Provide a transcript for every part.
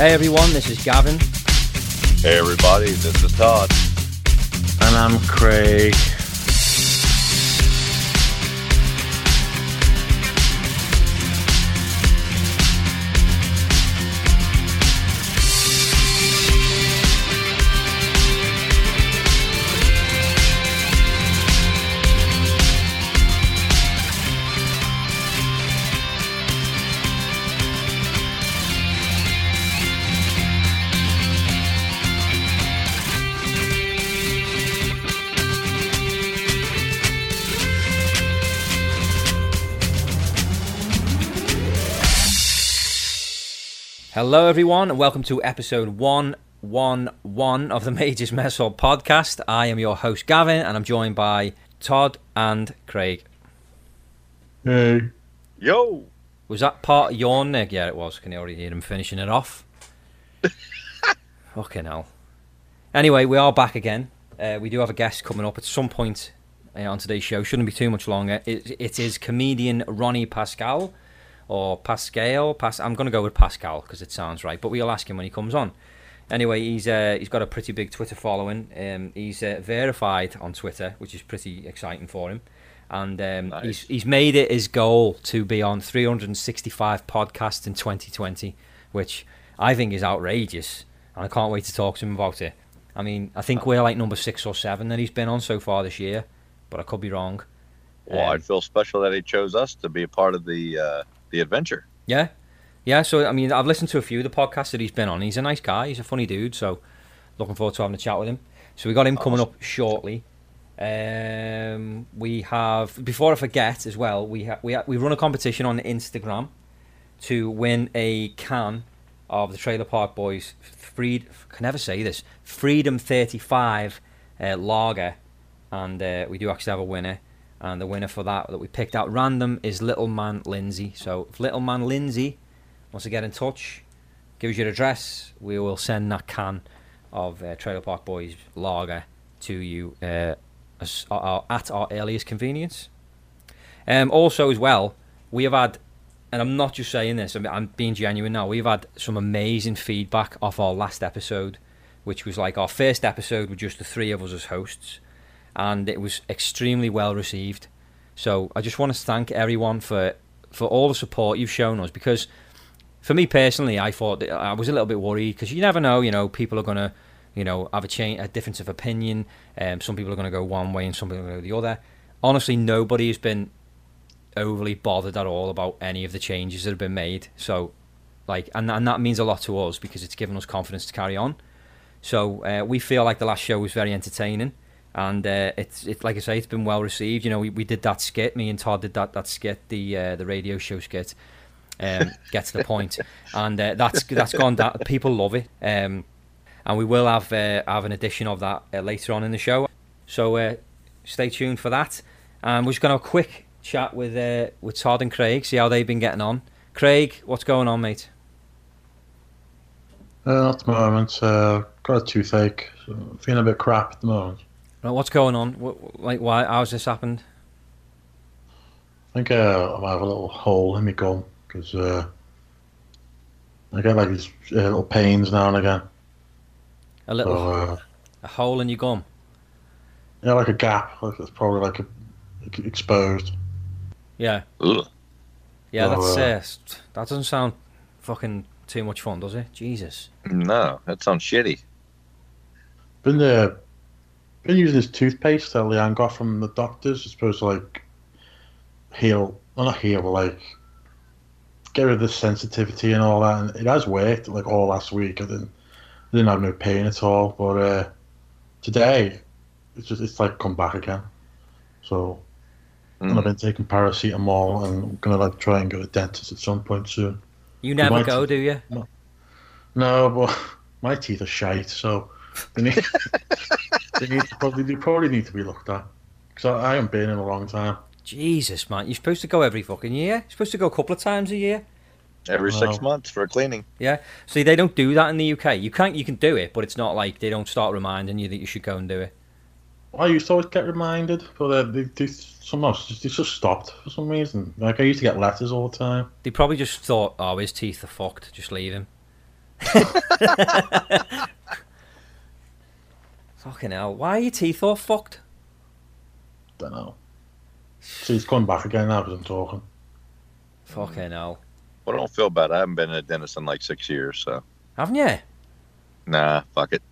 Hey everyone, this is Gavin. Hey everybody, this is Todd. And I'm Craig. Hello everyone, and welcome to episode 111 of the Majors Mess Hall podcast. I am your host Gavin, and I'm joined by Todd and Craig. Hey. Yo! Was that part of your Nick? Yeah, it was. Can you already hear him finishing it off? Fucking hell. Anyway, we are back again. Uh, we do have a guest coming up at some point uh, on today's show. Shouldn't be too much longer. It, it is comedian Ronnie Pascal, or Pascal. Pas- I'm going to go with Pascal because it sounds right, but we'll ask him when he comes on. Anyway, he's uh, he's got a pretty big Twitter following. Um, he's uh, verified on Twitter, which is pretty exciting for him. And um, Nice. he's he's made it his goal to be on 365 podcasts in 2020, which I think is outrageous, and I can't wait to talk to him about it. I mean, I think we're like number six or seven that he's been on so far this year, but I could be wrong. Well, Um, I'd feel special that he chose us to be a part of the uh, the adventure. Yeah, yeah. So I mean, I've listened to a few of the podcasts that he's been on. He's a nice guy. He's a funny dude. So looking forward to having a chat with him. So we got him coming up shortly. Um, we have before I forget as well. We ha- we ha- we run a competition on Instagram to win a can of the Trailer Park Boys. Freed can never say this. Freedom thirty five uh, lager, and uh, we do actually have a winner. And the winner for that that we picked out random is Little Man Lindsay. So if Little Man Lindsay wants to get in touch, give us your address, we will send that can of uh, Trailer Park Boys lager to you uh, as, uh, at our earliest convenience. Um, also, as well, we have had, and I'm not just saying this, I'm, I'm being genuine now, we've had some amazing feedback off our last episode, which was like our first episode with just the three of us as hosts and it was extremely well received. So I just want to thank everyone for for all the support you've shown us because for me personally, I thought I was a little bit worried because you never know, you know, people are gonna, you know, have a change, a difference of opinion. Um, some people are gonna go one way and some people are gonna go the other. Honestly, nobody has been overly bothered at all about any of the changes that have been made. So, like, and and that means a lot to us because it's given us confidence to carry on. So uh, we feel like the last show was very entertaining and uh, it's it like I say, it's been well received. You know, we, we did that skit. Me and Todd did that that skit, the uh, the radio show skit. Um, get to the point. point, and uh, that's that's gone. That people love it. Um, and we will have uh, have an edition of that uh, later on in the show. So uh, stay tuned for that. And we're just gonna have a quick chat with uh, with Todd and Craig, see how they've been getting on. Craig, what's going on, mate? Uh, at the moment, uh, got a toothache. So feeling a bit crap at the moment. Right, What's going on? What, like, why? How's this happened? I think uh, I might have a little hole in my gum because uh, I get like these uh, little pains now and again. A little So, uh, a hole in your gum. yeah, like a gap. Like it's probably like a, like exposed. Yeah. Ugh. Yeah, Oh, that's uh, uh, that doesn't sound fucking too much fun, does it? Jesus. No, that sounds shitty. Been uh, been using this toothpaste that Leanne got from the doctors. It's supposed to like heal, well not heal, but like get rid of the sensitivity and all that. And it has worked. Like all last week, I didn't, I didn't have no pain at all. But uh, today, it's just it's like come back again. So and I've Mm. been taking paracetamol and I'm gonna like try and go to the dentist at some point soon. You never might- go, do you? No, but my teeth are shite, so they need, they need to probably they probably need to be looked at because I, I haven't been in a long time. Jesus, man. You're supposed to go every fucking year. You're supposed to go a couple of times a year. Every six Wow. months for a cleaning. Yeah. See, they don't do that in the UK. You can't. You can do it, but it's not like they don't start reminding you that you should go and do it. I used to always get reminded, but uh, they, they somehow just, they just stopped for some reason. Like I used to get letters all the time. They probably just thought, "Oh, his teeth are fucked. Just leave him." Fucking hell. Why are your teeth all fucked? Don't know. See, it's coming back again now because I'm talking. Fucking hell. Well, I don't feel bad. I haven't been to a dentist in like six years, so Haven't you? nah, fuck it.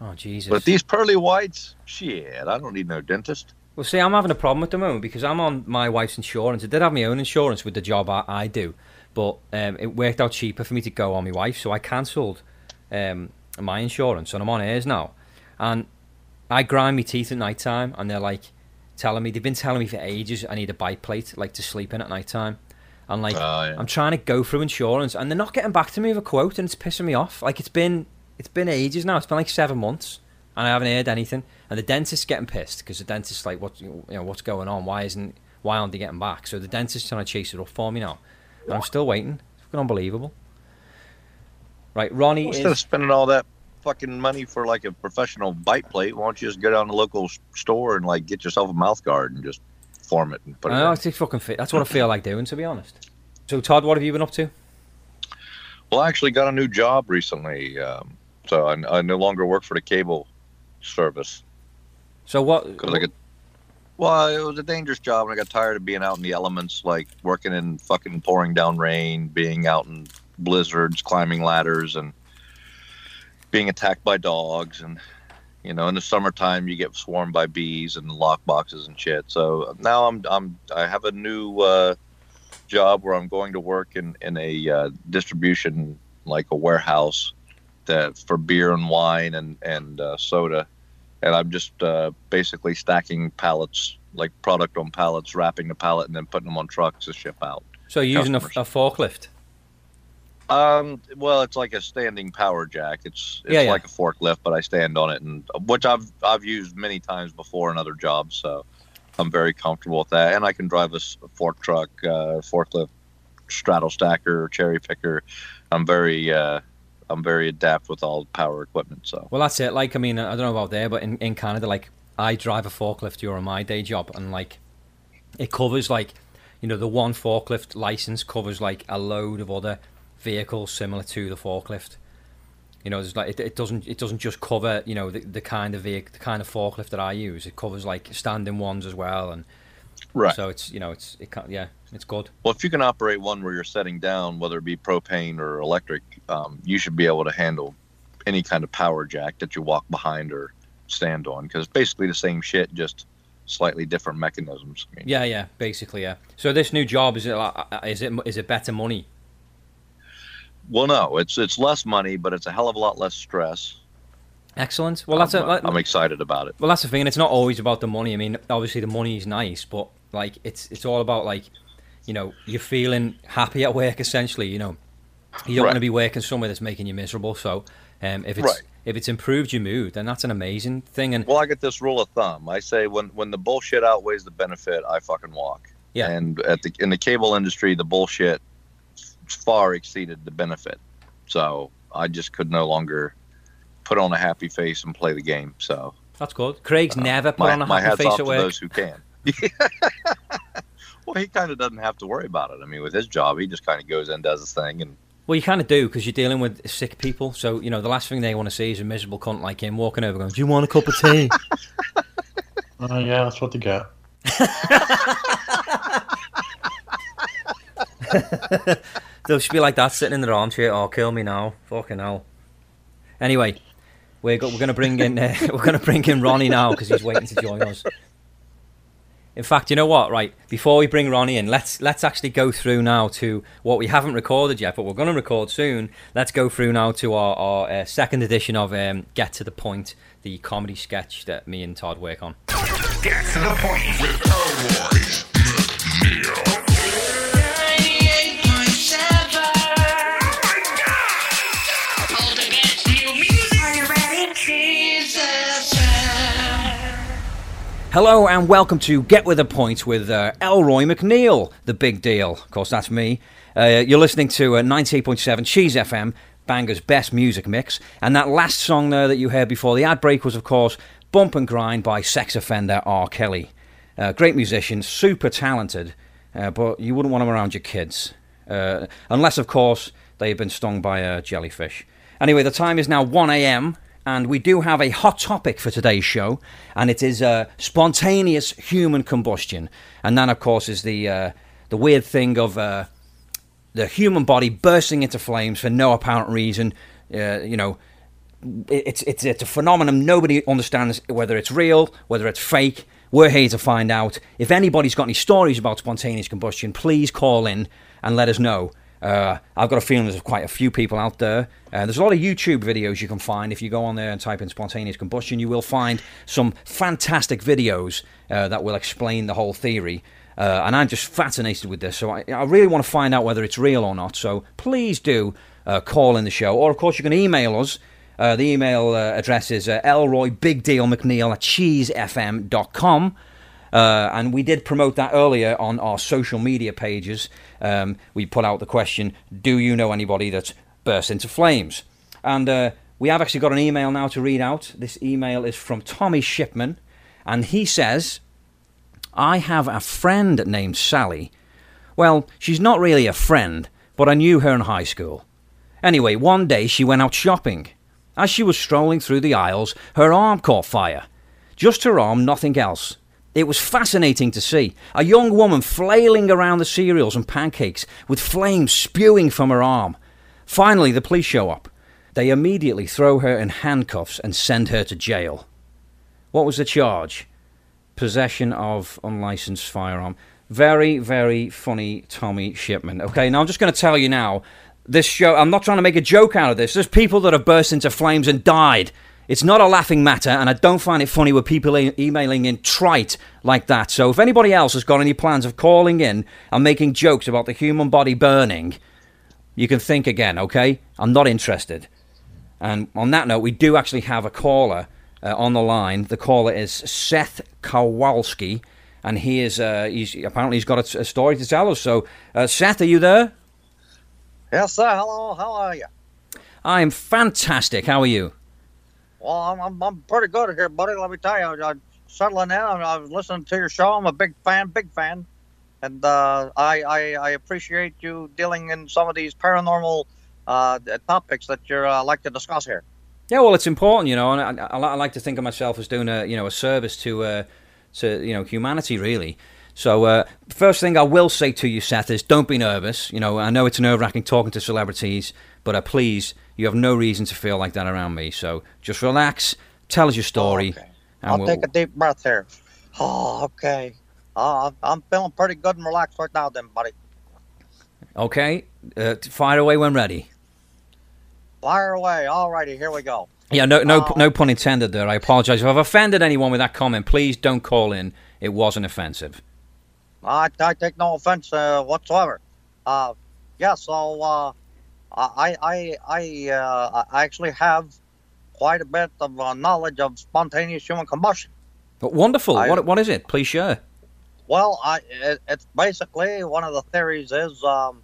Oh, Jesus. But these pearly whites, shit, I don't need no dentist. Well, see, I'm having a problem at the moment because I'm on my wife's insurance. I did have my own insurance with the job I, I do, but um, it worked out cheaper for me to go on my wife, so I cancelled um, my insurance and I'm on hers now. And I grind my teeth at night time, and they're like telling me they've been telling me for ages I need a bite plate like to sleep in at night time. And like Oh, yeah. I'm trying to go through insurance, and they're not getting back to me with a quote, and it's pissing me off. Like it's been it's been ages now. It's been like seven months, and I haven't heard anything. And the dentist's getting pissed because the dentist's like, "What you know? What's going on? Why isn't why aren't they getting back?" So the dentist's trying to chase it up for me now, and I'm still waiting. It's fucking unbelievable. Right, Ronnie of is. spending all that fucking money for like a professional bite plate, why don't you just go down to the local store and like get yourself a mouth guard and just form it and put it I know, it's fucking fit. That's what I feel like doing, to be honest. So Todd, what have you been up to? Well, I actually got a new job recently, um, so I, I no longer work for the cable service. So what? 'Cause I get, well, it was a dangerous job, and I got tired of being out in the elements, like working in fucking pouring down rain, being out in blizzards, climbing ladders, and being attacked by dogs. And you know, in the summertime, you get swarmed by bees and lock boxes and shit. So now I'm I'm I have a new uh, job where I'm going to work in in a uh, distribution like a warehouse that for beer and wine and and uh, soda and I'm just uh, basically stacking pallets, like product on pallets, wrapping the pallet, and then putting them on trucks to ship out. So you're using a, a forklift? Um, well, it's like a standing power jack. It's it's Yeah, yeah. like a forklift, but I stand on it, and which I've I've used many times before in other jobs, so I'm very comfortable with that. And I can drive a fork truck, uh, forklift, straddle stacker, cherry picker. I'm very uh, I'm very adept with all power equipment. So Well, that's it. Like, I mean, I don't know about there, but in, in Canada, like, I drive a forklift during my day job, and like, it covers like, you know, the one forklift license covers like a load of other vehicles similar to the forklift. You know, there's like it, it doesn't it doesn't just cover you know the, the kind of vehicle, the kind of forklift that I use. It covers like standing ones as well, and right. so it's you know it's it can yeah it's good. Well, if you can operate one where you're setting down, whether it be propane or electric, um, you should be able to handle any kind of power jack that you walk behind or stand on because it's basically the same shit, just slightly different mechanisms. I mean, Yeah, yeah, basically, yeah. So this new job is it like, uh, is it is it better money? Well, no, it's it's less money, but it's a hell of a lot less stress. Excellent. Well, that's I'm, a, uh, I'm excited about it. Well, that's the thing, and it's not always about the money. I mean, obviously the money is nice, but like it's it's all about like, you know, you're feeling happy at work. Essentially, you know, you don't Right. want to be working somewhere that's making you miserable. So, um, if it's Right. if it's improved your mood, then that's an amazing thing. And Well, I get this rule of thumb. I say when when the bullshit outweighs the benefit, I fucking walk. Yeah. And at the in the cable industry, the bullshit far exceeded the benefit. So I just could no longer put on a happy face and play the game. So that's good. Craig's uh, never put my, on a my happy hats face off at to work. those who can. well, he kind of doesn't have to worry about it. I mean, with his job, he just kind of goes in, does his thing, and Well, you kind of do because you're dealing with sick people. So you know the last thing they want to see is a miserable cunt like him walking over, going, "Do you want a cup of tea?" Oh yeah, that's what they get. They'll just be like that, sitting in their armchair. Oh, kill me now! Fucking hell. Anyway, we're go- we're gonna bring in uh, we're gonna bring in Ronnie now because he's waiting to join us. In fact, you know what? Right before we bring Ronnie in, let's let's actually go through now to what we haven't recorded yet, but we're going to record soon. Let's go through now to our, our uh, second edition of um, Get to the Point, the comedy sketch that me and Todd work on. Get to the point with. Hello and welcome to Get With The Point with uh, Elroy McNeil, the big deal. Of course, that's me. Uh, you're listening to uh, 98.7 Cheese FM, Banger's best music mix. And that last song there that you heard before the ad break was, of course, Bump and Grind by sex offender R. Kelly. Uh, great musician, super talented, uh, but you wouldn't want him around your kids. Uh, unless, of course, they've been stung by a jellyfish. Anyway, the time is now 1 a.m. and we do have a hot topic for today's show, and it is uh, spontaneous human combustion. And that, of course, is the uh, the weird thing of uh, the human body bursting into flames for no apparent reason. Uh, you know, it's it's it's a phenomenon nobody understands whether it's real, whether it's fake. We're here to find out. If anybody's got any stories about spontaneous combustion, please call in and let us know. Uh, I've got a feeling there's quite a few people out there. Uh, there's a lot of YouTube videos you can find. If you go on there and type in spontaneous combustion, you will find some fantastic videos uh, that will explain the whole theory. Uh, and I'm just fascinated with this, so I, I really want to find out whether it's real or not. So please do uh, call in the show, or of course you can email us. Uh, the email address is uh, elroybigdealmcneil at cheesefm.com. Uh, and we did promote that earlier on our social media pages. Um, we put out the question Do you know anybody that's burst into flames? And uh, we have actually got an email now to read out. This email is from Tommy Shipman, and he says, I have a friend named Sally. Well, she's not really a friend, but I knew her in high school. Anyway, one day she went out shopping. As she was strolling through the aisles, her arm caught fire. Just her arm, nothing else. It was fascinating to see. A young woman flailing around the cereals and pancakes with flames spewing from her arm. Finally, the police show up. They immediately throw her in handcuffs and send her to jail. What was the charge? Possession of unlicensed firearm. Very, very funny, Tommy Shipman. Okay, now I'm just going to tell you now this show, I'm not trying to make a joke out of this. There's people that have burst into flames and died. It's not a laughing matter, and I don't find it funny with people e- emailing in trite like that. So if anybody else has got any plans of calling in and making jokes about the human body burning, you can think again, okay? I'm not interested. And on that note, we do actually have a caller uh, on the line. The caller is Seth Kowalski, and he is uh, he's apparently he's got a, a story to tell us. So, uh, Seth, are you there? Yes, sir. Hello. How are you? I am fantastic. How are you? Well, I'm, I'm, I'm pretty good here, buddy. Let me tell you, I'm settling in. I'm, I was listening to your show. I'm a big fan, big fan, and uh, I, I I appreciate you dealing in some of these paranormal uh, topics that you uh, like to discuss here. Yeah, well, it's important, you know, and I, I, I like to think of myself as doing a you know a service to uh, to you know humanity, really. So, uh, first thing I will say to you, Seth, is don't be nervous. You know, I know it's nerve wracking talking to celebrities, but uh, please, you have no reason to feel like that around me. So, just relax, tell us your story. Okay. and I'll we'll- take a deep breath here. Oh, okay. Uh, I'm- feeling pretty good and relaxed right now, then, buddy. Okay, uh, fire away when ready. Fire away. Alrighty, here we go. Yeah, no, no, Oh. no pun intended there. I apologise if I've offended anyone with that comment. Please don't call in. It wasn't offensive. I, I take no offense uh, whatsoever. Uh, yeah, so uh, I I I uh, I actually have quite a bit of uh, knowledge of spontaneous human combustion. But wonderful. I- what, what is it? Please share. Well, I it, it's basically one of the theories is um,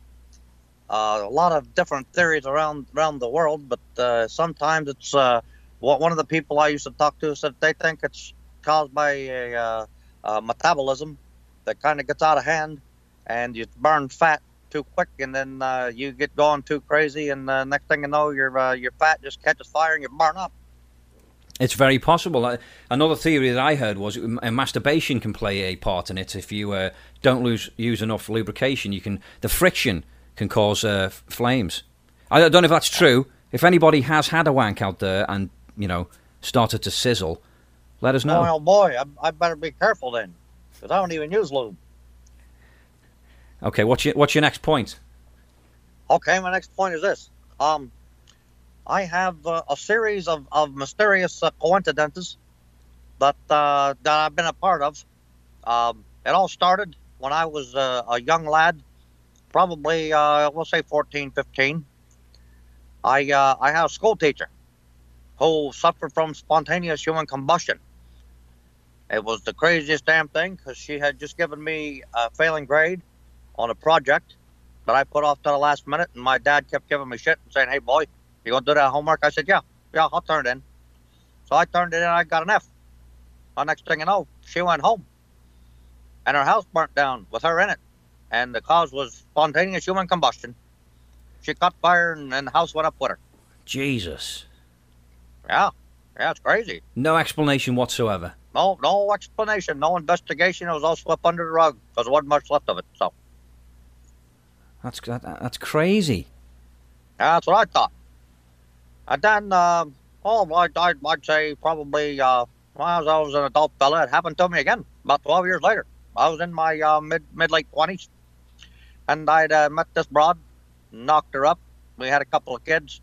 uh, a lot of different theories around around the world, but uh, sometimes it's uh, what one of the people I used to talk to said they think it's caused by a uh, uh, metabolism that kind of gets out of hand, and you burn fat too quick, and then uh, you get going too crazy, and uh, next thing you know, your uh, your fat just catches fire and you burn up. It's very possible. Another theory that I heard was masturbation can play a part in it. If you uh, don't lose, use enough lubrication, you can the friction can cause uh, flames. I don't know if that's true. If anybody has had a wank out there and you know started to sizzle, let us know. Oh, oh boy, I, I better be careful then, because I don't even use lube. Okay, what's your what's your next point? Okay, my next point is this. Um, I have uh, a series of, of mysterious uh, coincidences that uh, that I've been a part of. Um, it all started when I was uh, a young lad, probably uh, we'll say 14, 15. I uh, I had a school teacher who suffered from spontaneous human combustion. It was the craziest damn thing because she had just given me a failing grade on a project that I put off to the last minute, and my dad kept giving me shit and saying, "Hey, boy, you gonna do that homework?" I said, "Yeah, yeah, I'll turn it in." So I turned it in. I got an F. The next thing you know, she went home, and her house burnt down with her in it, and the cause was spontaneous human combustion. She caught fire, and, and the house went up with her. Jesus. Yeah, yeah, it's crazy. No explanation whatsoever. No, no explanation, no investigation. It was all swept under the rug because there wasn't much left of it. So That's that, that's crazy. yeah, that's what I thought. And then, um, oh, I'd, I'd, I'd say probably uh, well, as I was an adult fella, it happened to me again about 12 years later. I was in my uh, mid mid late 20s, and I'd uh, met this broad, knocked her up. We had a couple of kids,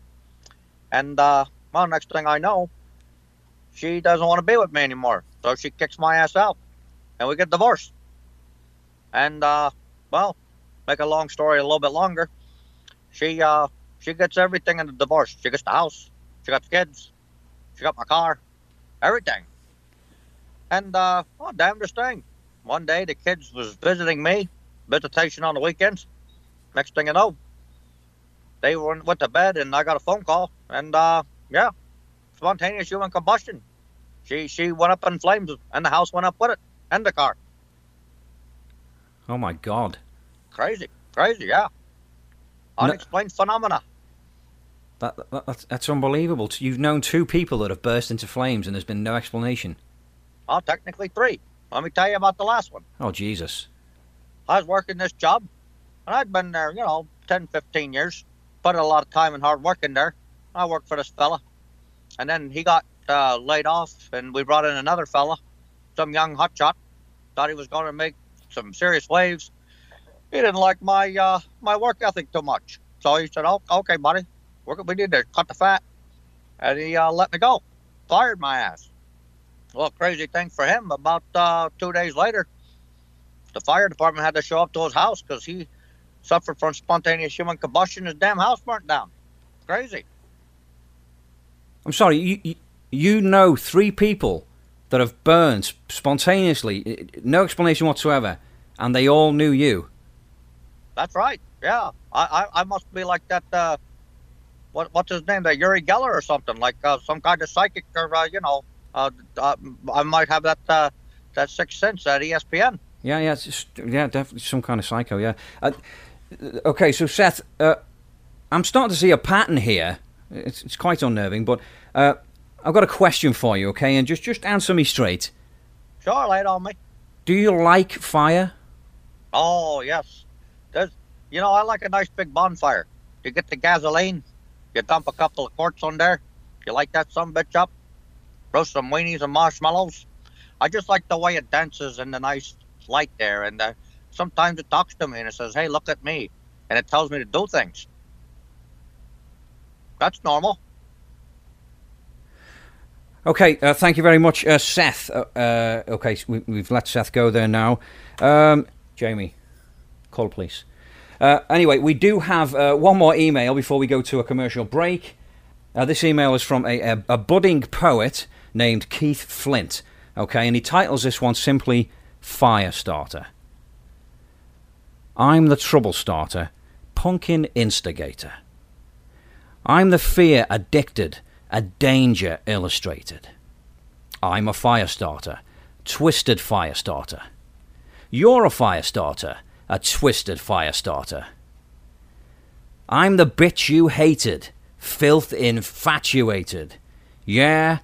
and uh, well, next thing I know, she doesn't want to be with me anymore. So she kicks my ass out, and we get divorced. And uh, well, make a long story a little bit longer. She uh, she gets everything in the divorce. She gets the house, she got the kids, she got my car, everything. And uh, oh, damnedest thing. One day the kids was visiting me, visitation on the weekends. Next thing you know, they went, went to bed and I got a phone call and uh, yeah, spontaneous human combustion. She she went up in flames and the house went up with it and the car. Oh my God. Crazy, crazy, yeah. No- Unexplained phenomena. That, that that's, that's unbelievable. You've known two people that have burst into flames and there's been no explanation. Oh, technically three. Let me tell you about the last one. Oh Jesus. I was working this job, and I'd been there, you know, 10, 15 years. Put a lot of time and hard work in there. I worked for this fella. And then he got uh, laid off, and we brought in another fella, some young hotshot. Thought he was going to make some serious waves. He didn't like my uh, my work ethic too much. So he said, oh, okay, buddy, we need to cut the fat. And he uh, let me go. Fired my ass. Well, crazy thing for him, about uh, two days later, the fire department had to show up to his house because he suffered from spontaneous human combustion. His damn house burnt down. Crazy. I'm sorry. You, you you know three people that have burned spontaneously, no explanation whatsoever, and they all knew you. That's right. Yeah, I I, I must be like that. Uh, what what's his name? That Uri Geller or something like uh, some kind of psychic or uh, you know. Uh, uh, I might have that uh, that sixth sense at ESPN. Yeah, yeah, just, yeah, definitely some kind of psycho. Yeah. Uh, okay, so Seth, uh, I'm starting to see a pattern here. It's, it's quite unnerving, but uh, I've got a question for you. Okay, and just just answer me straight. Sure, it on me. Do you like fire? Oh yes, you know I like a nice big bonfire. You get the gasoline, you dump a couple of quarts on there. You light that some bitch up, roast some weenies and marshmallows. I just like the way it dances in the nice light there, and uh, sometimes it talks to me and it says, "Hey, look at me," and it tells me to do things. That's normal. Okay, uh, thank you very much, uh, Seth. Uh, uh, okay, we, we've let Seth go there now. Um, Jamie, call please. Uh, anyway, we do have uh, one more email before we go to a commercial break. Uh, this email is from a, a, a budding poet named Keith Flint. Okay, and he titles this one simply Firestarter. I'm the trouble starter, punkin instigator. I'm the fear addicted, a danger illustrated. I'm a fire starter, twisted fire starter. You're a fire starter, a twisted fire starter. I'm the bitch you hated, filth infatuated. Yeah,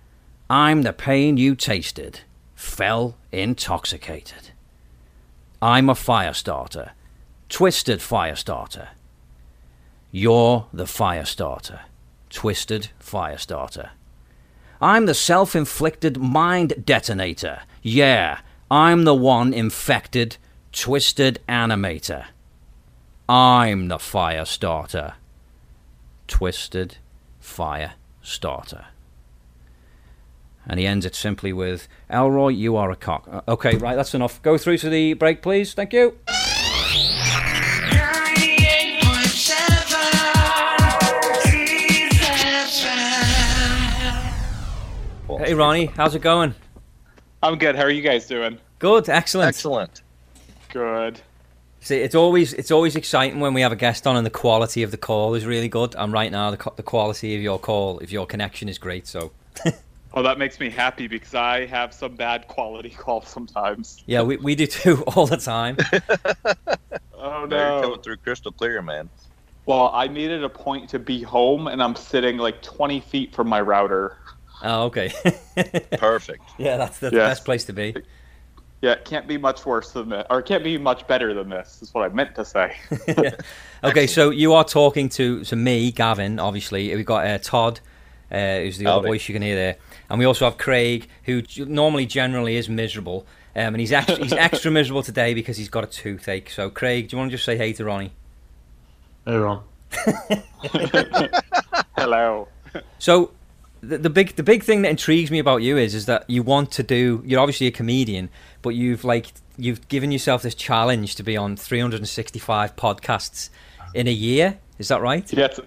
I'm the pain you tasted, fell intoxicated. I'm a fire starter, twisted fire starter. You're the fire starter, twisted fire starter. I'm the self inflicted mind detonator. Yeah, I'm the one infected, twisted animator. I'm the fire starter, twisted fire starter. And he ends it simply with, Elroy, you are a cock. Uh, Okay, right, that's enough. Go through to the break, please. Thank you. Hey, Ronnie, how's it going? I'm good. How are you guys doing? Good, excellent. Excellent. Good. See, it's always it's always exciting when we have a guest on and the quality of the call is really good. And right now, the co- the quality of your call, if your connection is great, so Oh, that makes me happy because I have some bad quality calls sometimes. yeah, we, we do too all the time. Oh No, you're coming through crystal clear, man. Well, I made it a point to be home, and I'm sitting like 20 feet from my router. Oh, okay. Perfect. yeah, that's the Yes. best place to be. Yeah, it can't be much worse than this, or it can't be much better than this. Is what I meant to say. Okay, so you are talking to to me, Gavin. Obviously, we've got uh, Todd, uh, who's the other voice you can hear there, and we also have Craig, who normally generally is miserable, um, and he's extra, he's extra miserable today because he's got a toothache. So, Craig, do you want to just say hey to Ronnie? Hey, Ron. Hello. So the, the big the big thing that intrigues me about you is is that you want to do you're obviously a comedian, but you've like you've given yourself this challenge to be on 365 podcasts in a year. Is that right? Yeah, it's,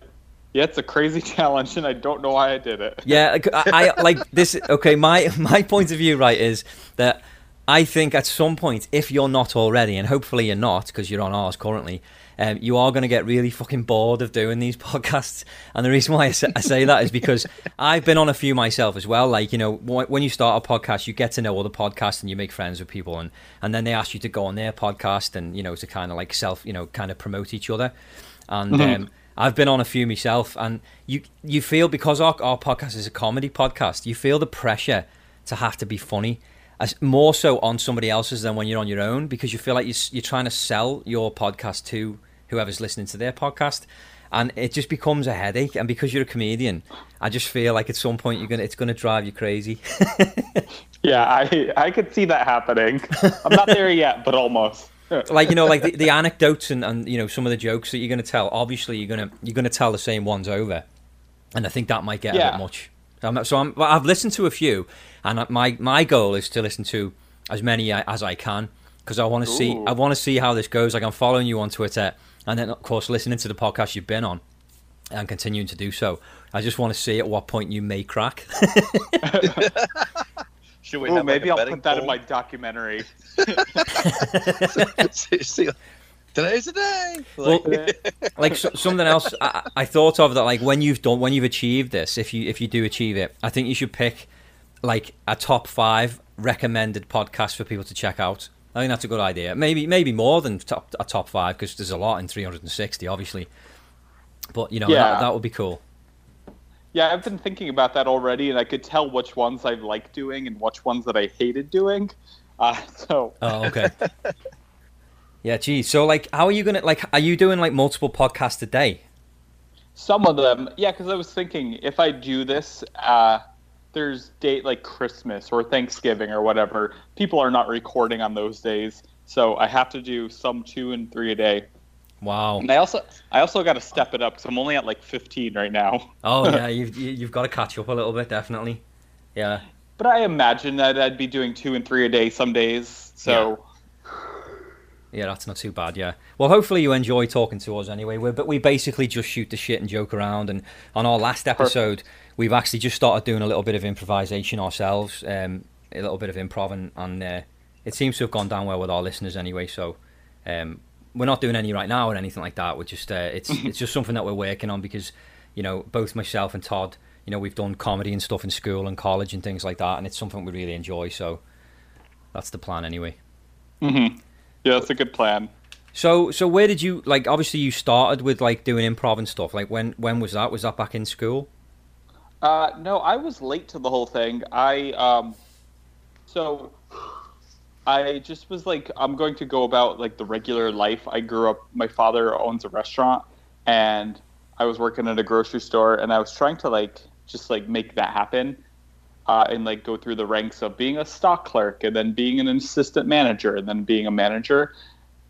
yeah, it's a crazy challenge, and I don't know why I did it. Yeah, I, I like this. Okay, my my point of view, right, is that I think at some point, if you're not already, and hopefully you're not, because you're on ours currently, um, you are going to get really fucking bored of doing these podcasts. And the reason why I say, I say that is because I've been on a few myself as well. Like you know, wh- when you start a podcast, you get to know other podcasts and you make friends with people, and and then they ask you to go on their podcast and you know to kind of like self, you know, kind of promote each other. And um, I've been on a few myself, and you you feel because our our podcast is a comedy podcast, you feel the pressure to have to be funny, as more so on somebody else's than when you're on your own, because you feel like you're, you're trying to sell your podcast to whoever's listening to their podcast, and it just becomes a headache. And because you're a comedian, I just feel like at some point you're gonna it's gonna drive you crazy. Yeah, I I could see that happening. I'm not there yet, but almost. like you know, like the, the anecdotes and, and you know some of the jokes that you're gonna tell. Obviously, you're gonna you're gonna tell the same ones over, and I think that might get a bit much. So I'm, well, I've listened to a few, and my my goal is to listen to as many uh, as I can because I want to see I want to see how this goes. Like I'm following you on Twitter, and then of course listening to the podcast you've been on, and continuing to do so. I just want to see at what point you may crack. Should we Ooh, have maybe like a I'll put that in my documentary. see, see, today's the day. Well, Like, like so, something else I, I thought of that like when you've done when you've achieved this if you if you do achieve it i think you should pick like a top five recommended podcast for people to check out i think that's a good idea. Maybe maybe more than top, a top five because there's a lot in 360 obviously. But you know Yeah. that, that would be cool. Yeah, I've been thinking about that already, and I could tell which ones I like doing and which ones that I hated doing. Uh, so oh okay. Yeah geez. So like how are you gonna like are you doing like multiple podcasts a day? Some of them, yeah, because I was thinking if I do this, uh, there's date like Christmas or Thanksgiving or whatever. People are not recording on those days, so I have to do some two and three a day. wow And I also, I also got to step it up because I'm only at like 15 right now. oh yeah you've you- you've got to catch up a little bit definitely yeah But I imagine that I'd be doing two and three a day some days. So Yeah, that's not too bad. Yeah. Well, hopefully you enjoy talking to us anyway. we but we basically just shoot the shit and joke around. And on our last episode, we've actually just started doing a little bit of improvisation ourselves, um, a little bit of improv, and, and uh, it seems to have gone down well with our listeners anyway. So um, we're not doing any right now or anything like that. We're just uh, it's it's just something that we're working on because you know both myself and Todd, you know, we've done comedy and stuff in school and college and things like that, and it's something we really enjoy. So that's the plan anyway. mhm. yeah, that's a good plan. So, so where did you like? Obviously, you started with like doing improv and stuff. Like, when when was that? Was that back in school? Uh, no, I was late to the whole thing. I um, so I just was like, I'm going to go about like the regular life. I grew up. My father owns a restaurant, and I was working at a grocery store, and I was trying to like just like make that happen, uh, and like go through the ranks of being a stock clerk, and then being an assistant manager, and then being a manager.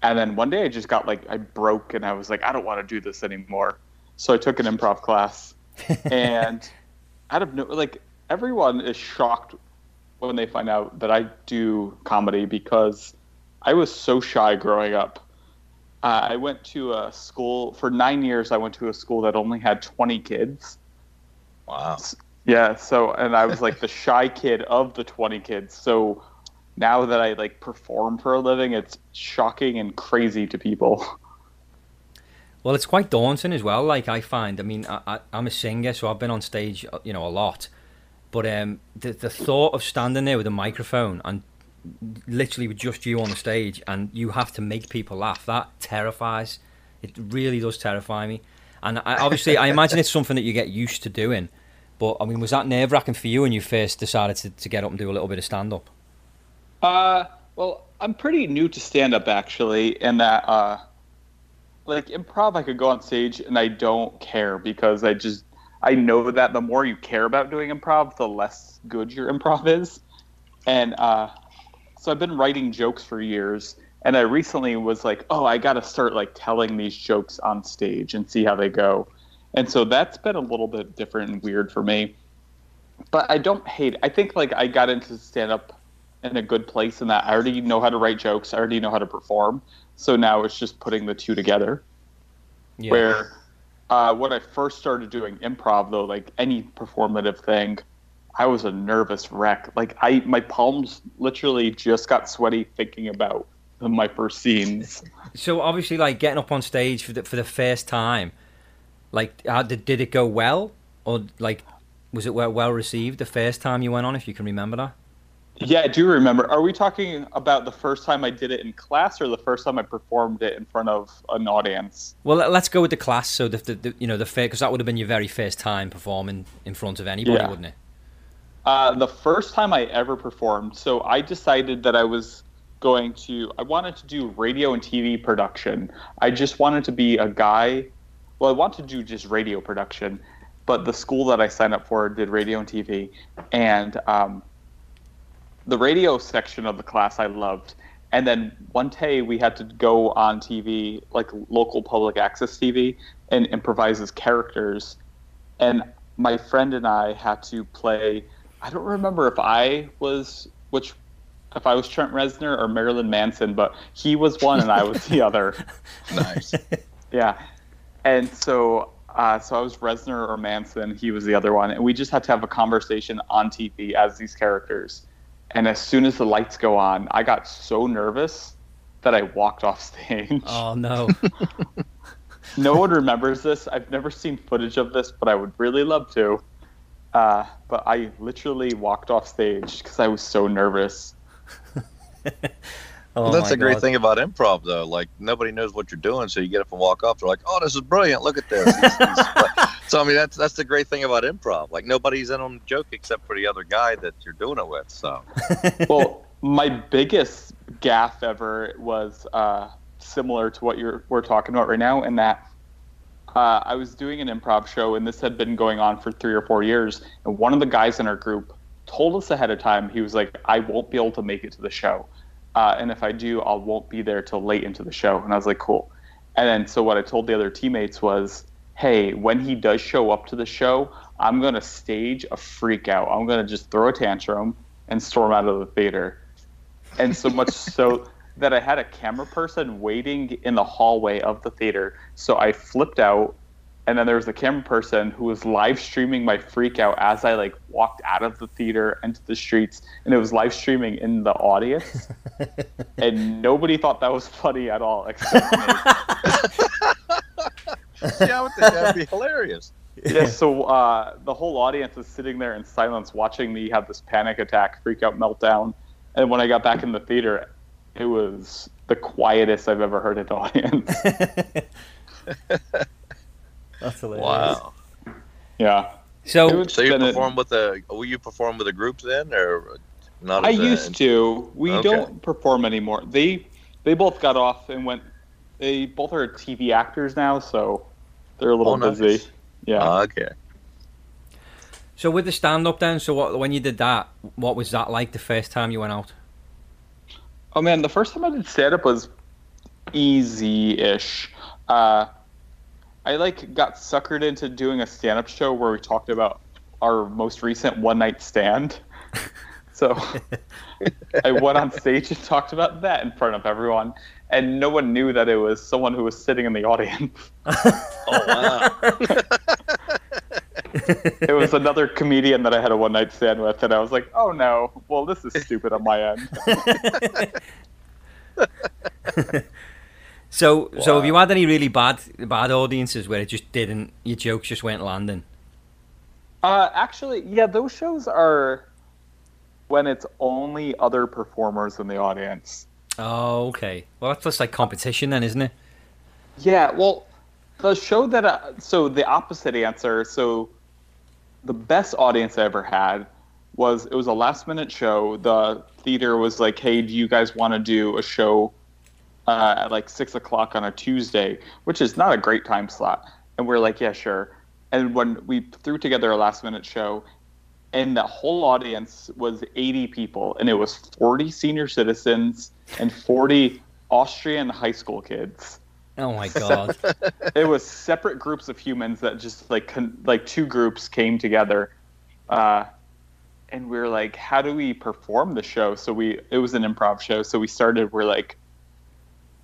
And then one day I just got like I broke, and I was like, I don't want to do this anymore. So I took an improv class, and out of no like everyone is shocked when they find out that I do comedy because I was so shy growing up. Uh, I went to a school for nine years. I went to a school that only had 20 kids. wow. Yeah, so and I was like the shy kid of the 20 kids. So now that I like perform for a living, it's shocking and crazy to people. Well, it's quite daunting as well. Like I find, I mean, I, I, I'm a singer, so I've been on stage, uh, you know, a lot. But um, the the thought of standing there with a microphone and literally with just you on the stage, and you have to make people laugh, that terrifies. It really does terrify me. And I, obviously, I imagine it's something that you get used to doing. But I mean, was that nerve wracking for you when you first decided to, to get up and do a little bit of stand up? Uh, well, I'm pretty new to stand up actually, in that uh, like improv, I could go on stage and I don't care because I just I know that the more you care about doing improv, the less good your improv is. And uh, so I've been writing jokes for years, and I recently was like, oh, I got to start like telling these jokes on stage and see how they go. And so that's been a little bit different and weird for me. But I don't hate. I think like I got into stand up in a good place in that I already know how to write jokes. I already know how to perform. So now it's just putting the two together. Yeah. Where uh, when I first started doing improv, though, like any performative thing, I was a nervous wreck. Like I, my palms literally just got sweaty thinking about my first scenes. So obviously, like getting up on stage for the for the first time, like how did did it go well, or like was it well well received the first time you went on? If you can remember that. Yeah, I do remember. Are we talking about the first time I did it in class, or the first time I performed it in front of an audience? Well, let- let's go with the class. So the, the, the you know the fair because that would have been your very first time performing in front of anybody, Yeah. wouldn't it? Uh, the first time I ever performed, so I decided that I was going to, I wanted to do radio and TV production. I just wanted to be a guy. Well, I wanted to do just radio production, but the school that I signed up for did radio and TV. And um, the radio section of the class I loved. And then one day we had to go on TV, like local public access TV, and improvise as characters. And my friend and I had to play. I don't remember if I was which, if I was Trent Reznor or Marilyn Manson, but he was one and I was the other. Nice. Yeah, and so uh, so I was Reznor or Manson. He was the other one, and we just had to have a conversation on TV as these characters. And as soon as the lights go on, I got so nervous that I walked off stage. Oh no. No one remembers this. I've never seen footage of this, but I would really love to. Uh, but I literally walked off stage because I was so nervous. Oh, That's my the great God. thing about improv, though. Like nobody knows what you're doing, so you get up and walk off. They're like, "Oh, this is brilliant! Look at this." He's- he's- so I mean, that's that's the great thing about improv. Like nobody's in on the joke except for the other guy that you're doing it with. So well, my biggest gaff ever was uh, similar to what you're we're talking about right now, in that uh, I was doing an improv show, and this had been going on for three or four years. And one of the guys in our group told us ahead of time. He was like, "I won't be able to make it to the show, uh, and if I do, I won't be there till late into the show." And I was like, "Cool." And then so what I told the other teammates was, "Hey, when he does show up to the show, I'm gonna stage a freak out. I'm gonna just throw a tantrum and storm out of the theater." And so much so that I had a camera person waiting in the hallway of the theater. So I flipped out, and then there was a camera person who was live streaming my freak out as I like walked out of the theater into the streets, and it was live streaming in the audience, and nobody thought that was funny at all except me. yeah, I would think that'd be hilarious. yeah, so uh, the whole audience is sitting there in silence watching me have this panic attack, freak out, meltdown. And when I got back in the theater, it was the quietest I've ever heard an audience. That's hilarious. Wow. yeah. So So you been a- perform with a? Will you perform with a group then, or not? I as a- used to. We Okay. don't perform anymore. They they both got off and went. They both are TV actors now, so they're a little Oh, nice. busy. Yeah. Ah, okay. so with the stand up then, so what, when you did that, what was that like the first time you went out? Oh man, the first time I did stand up was easy-ish. Uh, I like got suckered into doing a stand-up show where we talked about our most recent one-night stand. so I went on stage and talked about that in front of everyone, and no one knew that it was someone who was sitting in the audience. Oh wow. it was another comedian that I had a one-night stand with, and I was like, "Oh no, well this is stupid on my end." So so have you had any really bad bad audiences where it just didn't your jokes just weren't landing? Uh, actually, yeah, those shows are when it's only other performers in the audience. Oh, okay. Well, that's just like competition then, isn't it? Yeah, well, the show that uh, so the opposite answer. So the best audience I ever had was it was a last minute show. The theater was like, "Hey, do you guys want to do a show uh, at like six o'clock on a Tuesday?" Which is not a great time slot. And we're like, "Yeah, sure." And when we threw together a last minute show, and the whole audience was 80 people, and it was 40 senior citizens and 40 Austrian high school kids Oh my god. it was separate groups of humans that just like con- like two groups came together uh, and we are like how do we perform the show so we it was an improv show so we started we're like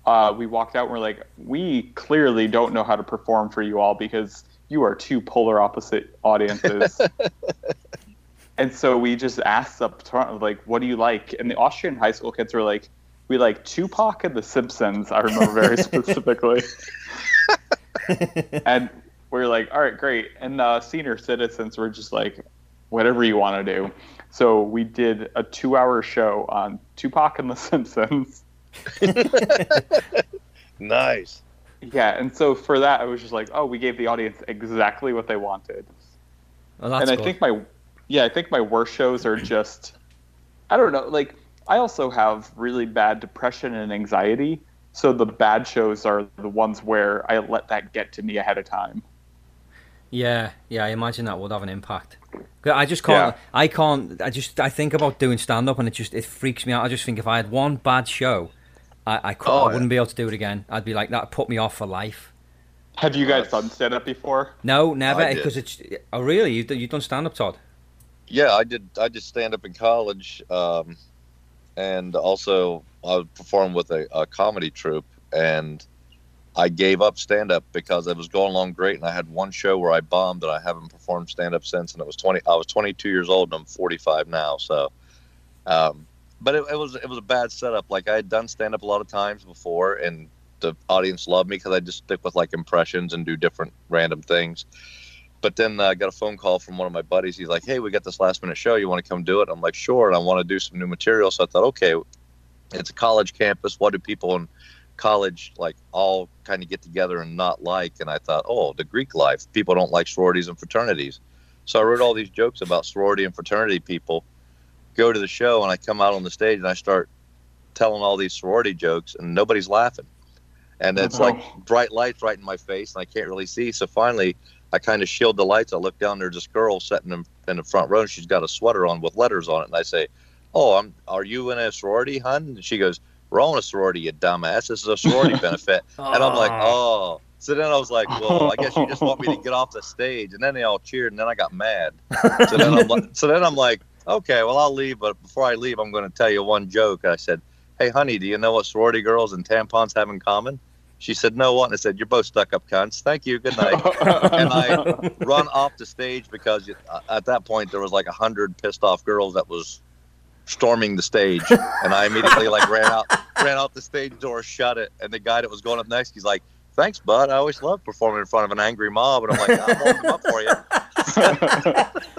uh, we walked out and we're like we clearly don't know how to perform for you all because you are two polar opposite audiences and so we just asked up front like what do you like and the austrian high school kids were like we like tupac and the simpsons i remember very specifically and we are like, all right, great. And uh, senior citizens were just like, whatever you want to do. So we did a two-hour show on Tupac and the Simpsons. Nice. Yeah, and so for that, I was just like, oh, we gave the audience exactly what they wanted. Oh, well, and I good. think my, yeah, I think my worst shows are just, I don't know, like I also have really bad depression and anxiety. So the bad shows are the ones where I let that get to me ahead of time. Yeah, yeah, I imagine that would have an impact. I just can't. I can't. I just. I think about doing stand up, and it just it freaks me out. I just think if I had one bad show, I I, could, Oh, I yeah. wouldn't be able to do it again. I'd be like that. Put me off for life. Have you guys done stand up before? No, never. Because it's. Oh, really? You you done stand up, Todd? Yeah, I did. I did stand up in college, um, and also I performed with a, a comedy troupe, and I gave up stand up because it was going along great, and I had one show where I bombed, and I haven't performed stand up since, and it was twenty. I was twenty two years old, and I'm forty five now, so. Um, but it, it was it was a bad setup. Like I had done stand up a lot of times before, and the audience loved me because I just stick with like impressions and do different random things. But then uh, I got a phone call from one of my buddies. He's like, "Hey, we got this last minute show. You want to come do it?" I'm like, "Sure." And I want to do some new material. So I thought, okay, it's a college campus. What do people in college like all kind of get together and not like? And I thought, oh, the Greek life. People don't like sororities and fraternities. So I wrote all these jokes about sorority and fraternity people. Go to the show and I come out on the stage and I start telling all these sorority jokes and nobody's laughing. And it's Oh. like bright lights right in my face and I can't really see. So finally, I kind of shield the lights. I look down. There's this girl sitting in, in the front row. And she's got a sweater on with letters on it. And I say, "Oh, I'm. Are you in a sorority, hun?" And she goes, "We're all in a sorority, you dumbass. This is a sorority benefit." And I'm like, "Oh." So then I was like, "Well, I guess you just want me to get off the stage." And then they all cheered, and then I got mad. So then I'm like, so then I'm like, "Okay, well I'll leave, but before I leave, I'm going to tell you one joke." I said, "Hey, honey, do you know what sorority girls and tampons have in common?" She said, "No, what?" And I said, "You're both stuck-up cunts. Thank you. Good night." and I run off the stage because uh, at that point there was like a hundred pissed off girls that was storming the stage, and I immediately like ran out, ran out the stage door, shut it, and the guy that was going up next, he's like, "Thanks, bud. I always love performing in front of an angry mob," and I'm like, "I'm holding them up for you."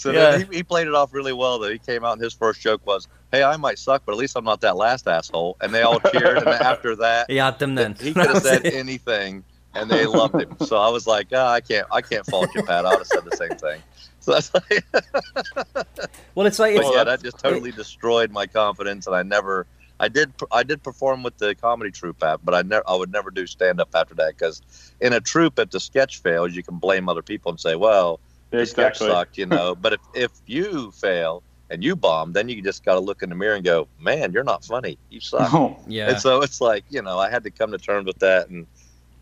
So Yeah. then he, he played it off really well. Though he came out and his first joke was, "Hey, I might suck, but at least I'm not that last asshole." And they all cheered. and after that, He had them then. he could have said it. anything, and they loved him. So I was like, ah, I can't, I can't fault you, Pat. I would have said the same thing. So that's like, Well, it's like but it's, yeah, that just totally destroyed my confidence, and I never, I did, I did perform with the comedy troupe, app, but I never, I would never do stand up after that because in a troupe, if the sketch fails, you can blame other people and say, well, the sketch sucked, you know. but if if you fail and you bomb, then you just got to look in the mirror and go, man, you're not funny. You suck. Oh, yeah. And so it's like, you know, I had to come to terms with that. And,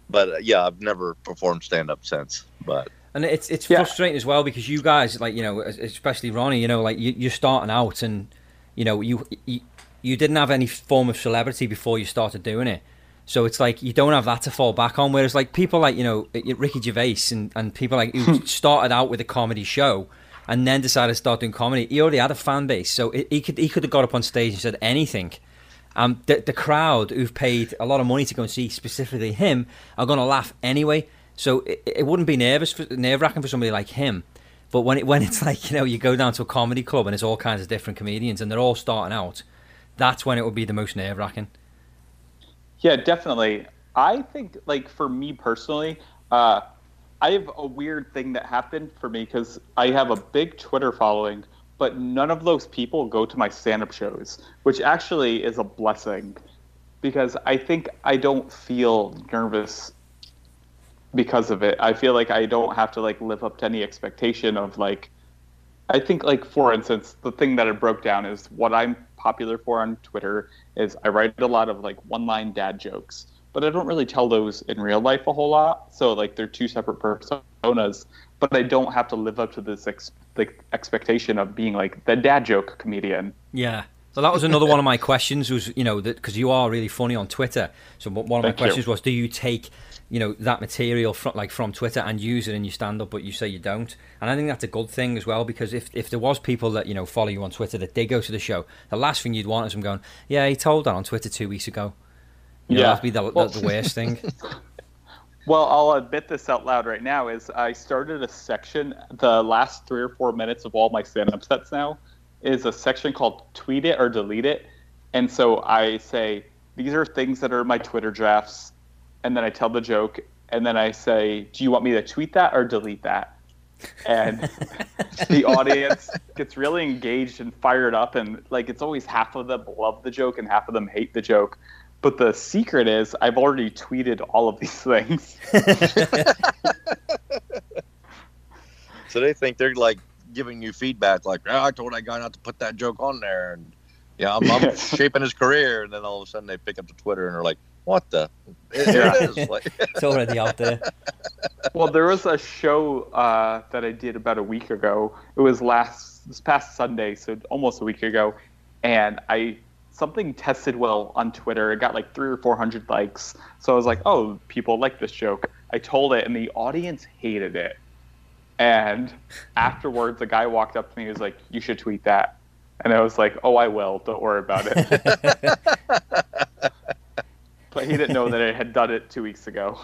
but uh, yeah, I've never performed stand up since. But And it's it's Yeah. frustrating as well because you guys, like you know, especially Ronnie, you know, like you, you're starting out, and you know, you, you you didn't have any form of celebrity before you started doing it, so it's like you don't have that to fall back on. Whereas like people like you know Ricky Gervais and, and people like who started out with a comedy show and then decided to start doing comedy, he already had a fan base, so it, he could he could have got up on stage and said anything. Um, the, the crowd who've paid a lot of money to go and see specifically him are going to laugh anyway. So it, it wouldn't be nervous, nerve wracking for somebody like him. But when it, when it's like you know you go down to a comedy club and it's all kinds of different comedians and they're all starting out, that's when it would be the most nerve wracking. Yeah, definitely. I think, like for me personally, uh, I have a weird thing that happened for me because I have a big Twitter following, but none of those people go to my stand-up shows, which actually is a blessing, because I think I don't feel nervous because of it. I feel like I don't have to like live up to any expectation of like. I think like for instance, the thing that it broke down is what I'm popular for on Twitter is I write a lot of like one-line dad jokes but I don't really tell those in real life a whole lot. So like they're two separate personas, but I don't have to live up to this ex- like expectation of being like the dad joke comedian. Yeah. So that was another one of my questions was, you know, that because you are really funny on Twitter. So one of my Thank you. questions was, do you take, you know, that material from like from Twitter and use it in your stand up, but you say you don't? And I think that's a good thing as well because if if there was people that you know follow you on Twitter that did go to the show, the last thing you'd want is them going, yeah, he told that on Twitter two weeks ago. You know, Yeah. that'd be the, Well- the, the worst thing. Well, I'll admit this out loud right now is I started a section the last three or four minutes of all my stand-up sets now is a section called tweet it or delete it. And so I say these are things that are my Twitter drafts and then I tell the joke and then I say, "Do you want me to tweet that or delete that?" And the audience gets really engaged and fired up and like it's always half of them love the joke and half of them hate the joke. But the secret is I've already tweeted all of these things. So they think they're like giving you feedback, like, "Oh, I told that guy not to put that joke on there, and yeah, I'm, I'm shaping his career. And then all of a sudden they pick up the Twitter and they're like, "What the? Here it is!" Like, it's already out there. well, there was a show uh, that I did about a week ago. It was last this past Sunday, so almost a week ago, and I something tested well on Twitter. It got like three or four hundred likes. So I was like, "Oh, people like this joke." I told it, and the audience hated it. And afterwards, a guy walked up to me. He was like, "You should tweet that," and I was like, "Oh, I will. Don't worry about it." but he didn't know that I had done it two weeks ago.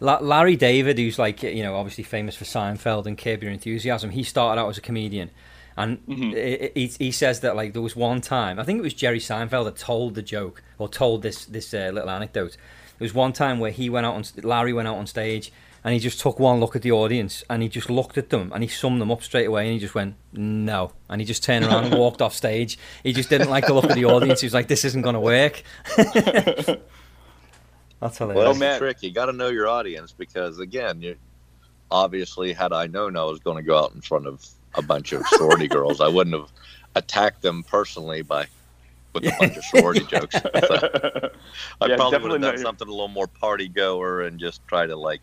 La- Larry David, who's like you know obviously famous for Seinfeld and Curb Your Enthusiasm, he started out as a comedian, and Mhm. i- i- he, he says that like there was one time I think it was Jerry Seinfeld that told the joke or told this this uh, little anecdote. There was one time where he went out on Larry went out on stage and he just took one look at the audience and he just looked at them and he summed them up straight away and he just went no and he just turned around and walked off stage. He just didn't like the look of the audience. He was like, "This isn't going to work." That's hilarious. well, that's man. the trick. You got to know your audience because again, you obviously had I known I was going to go out in front of a bunch of sorority girls, I wouldn't have attacked them personally by with a bunch of sorority jokes. So I Yeah, probably would have done something a little more party goer and just try to like,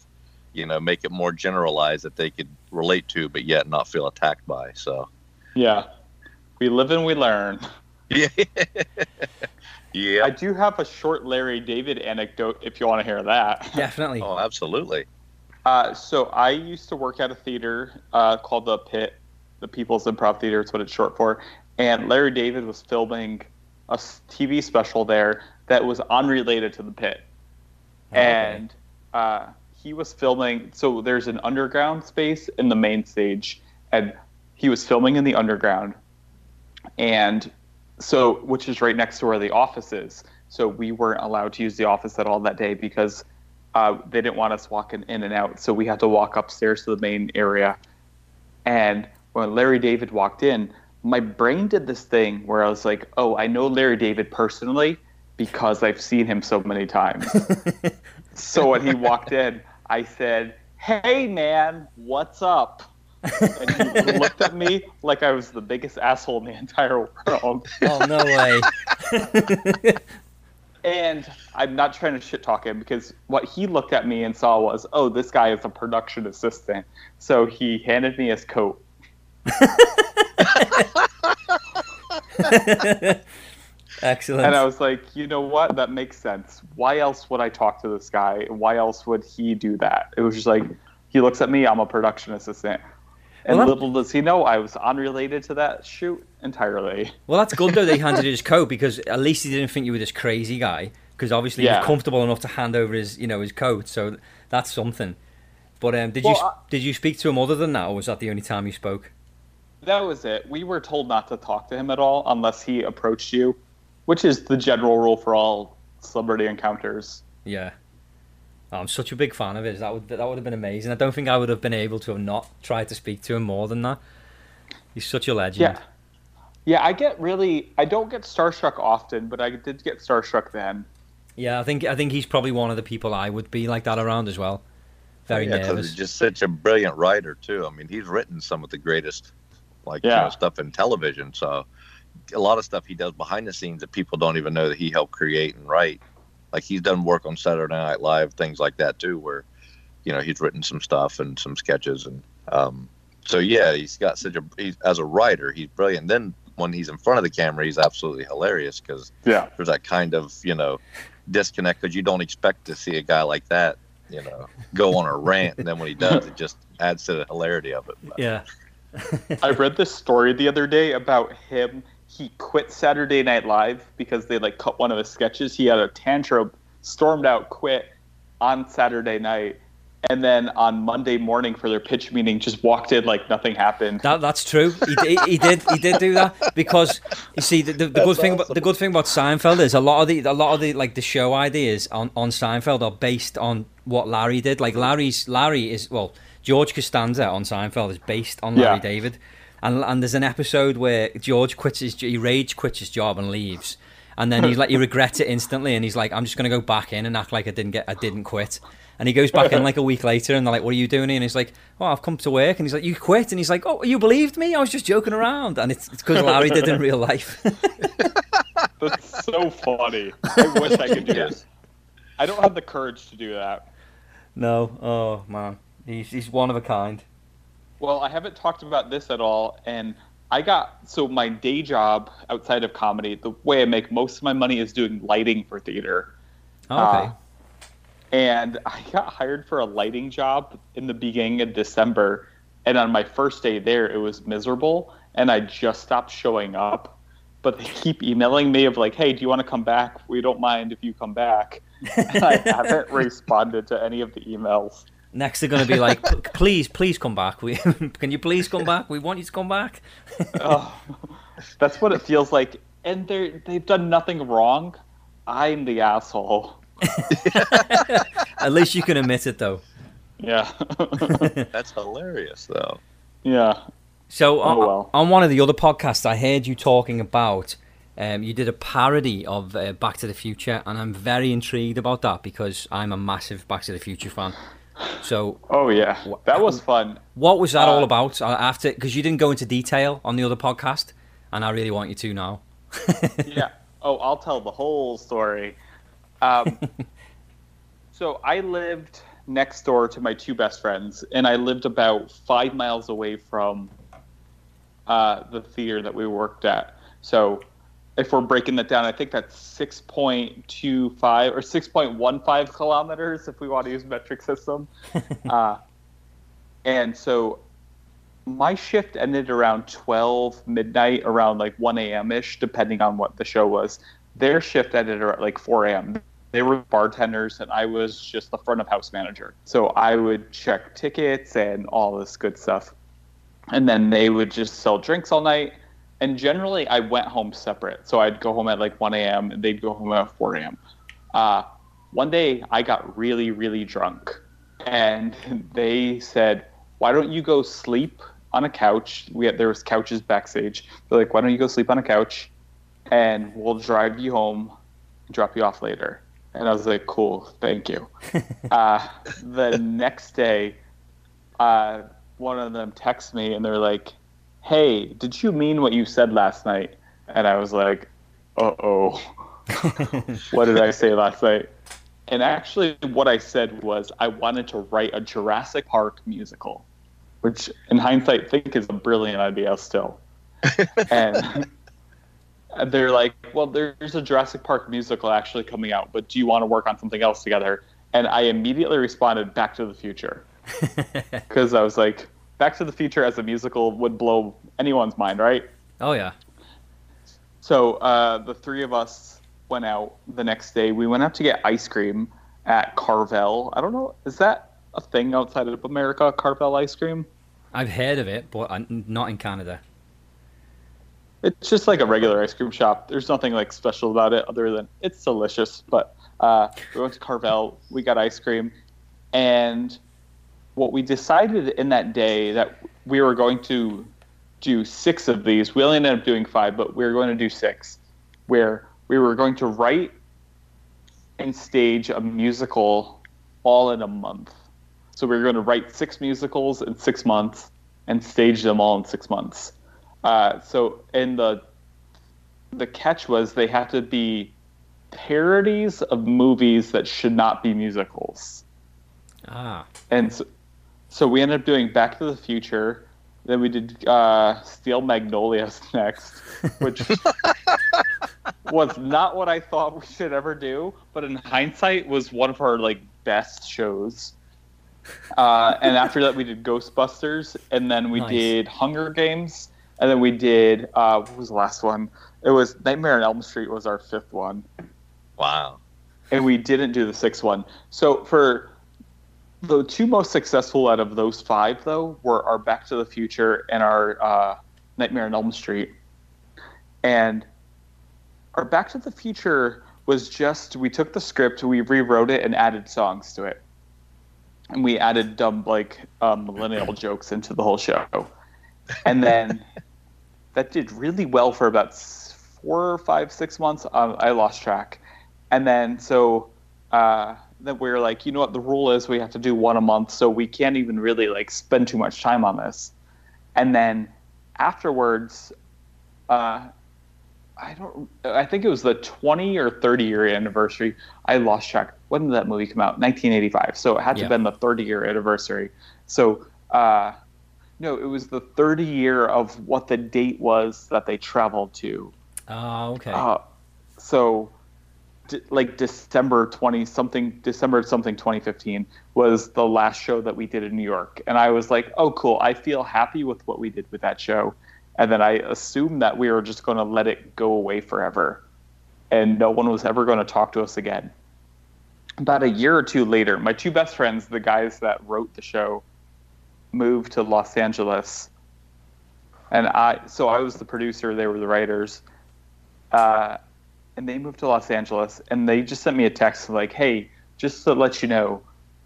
you know, make it more generalized that they could relate to, but yet not feel attacked by. So Yeah. We live and we learn. yeah, yeah. I do have a short Larry David anecdote if you want to hear that. Definitely. Oh, absolutely. Uh, so I used to work at a theater uh, called the Pit, the People's Improv Theater. It's what it's short for. And Larry David was filming a TV special there that was unrelated to the Pit. Oh, okay. and uh, he was filming. So there's an underground space in the main stage, and he was filming in the underground, and so which is right next to where the office is. So we weren't allowed to use the office at all that day because uh, they didn't want us walking in and out. So we had to walk upstairs to the main area. And when Larry David walked in, my brain did this thing where I was like, "Oh, I know Larry David personally." Because I've seen him so many times. So when he walked in, I said, "Hey, man, what's up?" And he looked at me like I was the biggest asshole in the entire world. Oh no way. And I'm not trying to shit talk him because what he looked at me and saw was, "Oh, this guy is a production assistant." So he handed me his coat. Excellent. And I was like, you know what? That makes sense. Why else would I talk to this guy? Why else would he do that? It was just like, he looks at me, I'm a production assistant. And Well, little does he know, I was unrelated to that shoot entirely. Well, that's good though. They handed his coat because at least he didn't think you were this crazy guy. Because obviously he Yeah. was comfortable enough to hand over his, you know, his coat. So that's something. But um, did Well, you I- did you speak to him other than that, or was that the only time you spoke? That was it. We were told not to talk to him at all unless he approached you, which is the general rule for all celebrity encounters. Yeah. Oh, I'm such a big fan of his. That would that would have been amazing. I don't think I would have been able to have not tried to speak to him more than that. He's such a legend. Yeah. Yeah, I get really. I don't get starstruck often, but I did get starstruck then. Yeah, I think I think he's probably one of the people I would be like that around as well. Very yeah, 'cause nervous. he's just such a brilliant writer too. I mean, he's written some of the greatest, like you know, stuff in television. So a lot of stuff he does behind the scenes that people don't even know that he helped create and write. Like he's done work on Saturday Night Live, things like that too, where you know he's written some stuff and some sketches and um, so yeah, he's got such a he's, as a writer, he's brilliant. Then when he's in front of the camera, he's absolutely hilarious because Yeah. there's that kind of you know disconnect because you don't expect to see a guy like that you know go on a rant and then when he does it just adds to the hilarity of it Yeah. I read this story the other day about him. He quit Saturday Night Live because they like cut one of his sketches. He had a tantrum, stormed out, quit on Saturday night, and then on Monday morning for their pitch meeting, just walked in like nothing happened. That that's true. He, di- he did he did do that because you see the, the, the good thing about the good thing about Seinfeld is a lot of the a lot of the like the show ideas on, on Seinfeld are based on what Larry did. Like Larry's Larry is well George Costanza on Seinfeld is based on Larry Yeah. David, and and there's an episode where George quits his he rage quits his job and leaves. And then he's like, he regrets it instantly, and he's like, "I'm just gonna go back in and act like I didn't get, I didn't quit." And he goes back in like a week later, and they're like, "What are you doing?" here?" And he's like, "Oh, I've come to work." And he's like, "You quit?" And he's like, "Oh, you believed me? I was just joking around." And it's because Larry did in real life. That's so funny. I wish I could do this. I don't have the courage to do that. no, oh man, he's he's one of a kind. Well, I haven't talked about this at all, and I got so my day job outside of comedy. The way I make most of my money is doing lighting for theater. Oh, okay, Uh, and I got hired for a lighting job in the beginning of December. And on my first day there, it was miserable, and I just stopped showing up. But they keep emailing me of like, "Hey, do you want to come back? We don't mind if you come back." And I haven't responded to any of the emails. Next they're gonna be like, "Please, please come back. We can you please come back? We want you to come back." oh, that's what it feels like. And they they've done nothing wrong. I'm the asshole. At least you can admit it though. Yeah. that's hilarious though Yeah. So Oh, on, well. on one of the other podcasts, I heard you talking about um, you did a parody of uh, Back to the Future, and I'm very intrigued about that because I'm a massive Back to the Future fan. So, oh yeah, that was fun. what was that Uh, all about? Uh, After because you didn't go into detail on the other podcast, and I really want you to now. yeah. Oh, I'll tell the whole story. Um, so I lived next door to my two best friends, and I lived about five miles away from uh, the theater that we worked at. So if we're breaking that down, I think that's 6.25 or 6.15 kilometers if we want to use metric system. uh, and so my shift ended around 12 midnight, around like 1 a.m. ish, depending on what the show was. Their shift ended at like 4 a.m. They were bartenders, and I was just the front of house manager. So I would check tickets and all this good stuff. And then they would just sell drinks all night. And generally, I went home separate. So I'd go home at like 1 a.m., and they'd go home at 4 a.m. Uh, one day, I got really, really drunk. And they said, Why don't you go sleep on a couch? We had, there was couches backstage. They're like, Why don't you go sleep on a couch? and we'll drive you home, drop you off later. And I was like, cool, thank you. uh, the next day, uh, one of them texts me and they're like, hey, did you mean what you said last night? And I was like, uh oh, what did I say last night? And actually, what I said was I wanted to write a Jurassic Park musical, which in hindsight, I think is a brilliant idea still. and and they're like, well, there's a Jurassic Park musical actually coming out, but do you want to work on something else together? And I immediately responded, Back to the Future. Because I was like, Back to the Future as a musical would blow anyone's mind, right? oh yeah, So uh, the three of us went out the next day. We went out to get ice cream at Carvel. I don't know, is that a thing outside of America, Carvel ice cream? I've heard of it, but not in Canada. It's just like a regular ice cream shop. There's nothing like special about it other than it's delicious. But uh, we went to Carvel. We got ice cream, and what we decided in that day that we were going to do six of these. We only ended up doing five, but we were going to do six, where we were going to write and stage a musical all in a month. So we were going to write six musicals in six months and stage them all in six months. Uh, so, and the the catch was they had to be parodies of movies that should not be musicals. Ah, And so, so we ended up doing Back to the Future. Then we did uh, Steel Magnolias next, which was not what I thought we should ever do, but in hindsight was one of our like best shows. Uh, and after that, we did Ghostbusters, and then we Nice. did Hunger Games, and then we did uh, what was the last one? It was Nightmare on Elm Street was our fifth one Wow. and we didn't do the sixth one. So for the two most successful out of those five, though, were our Back to the Future and our uh, Nightmare on Elm Street. And our Back to the Future was just we took the script, we rewrote it, and added songs to it, and we added dumb like um, millennial jokes into the whole show, and then that did really well for about four, five, six months. Um, I lost track, and then so uh, then we are like, you know what, the rule is we have to do one a month, so we can't even really like spend too much time on this. And then afterwards, uh, I don't, I think it was the 20 or 30 year anniversary. I lost track. When did that movie come out? 1985. So it had to Yeah. have been the 30 year anniversary. So, uh, no, it was the 30 year of what the date was that they traveled to. okay. Uh, so, like December twenty something, December something twenty fifteen was the last show that we did in New York, and I was like, oh cool, I feel happy with what we did with that show, and then I assumed that we were just going to let it go away forever, and no one was ever going to talk to us again. About a year or two later, my two best friends, the guys that wrote the show, moved to Los Angeles. And I so I was the producer, they were the writers, uh, and they moved to Los Angeles, and they just sent me a text like, "Hey, just to let you know,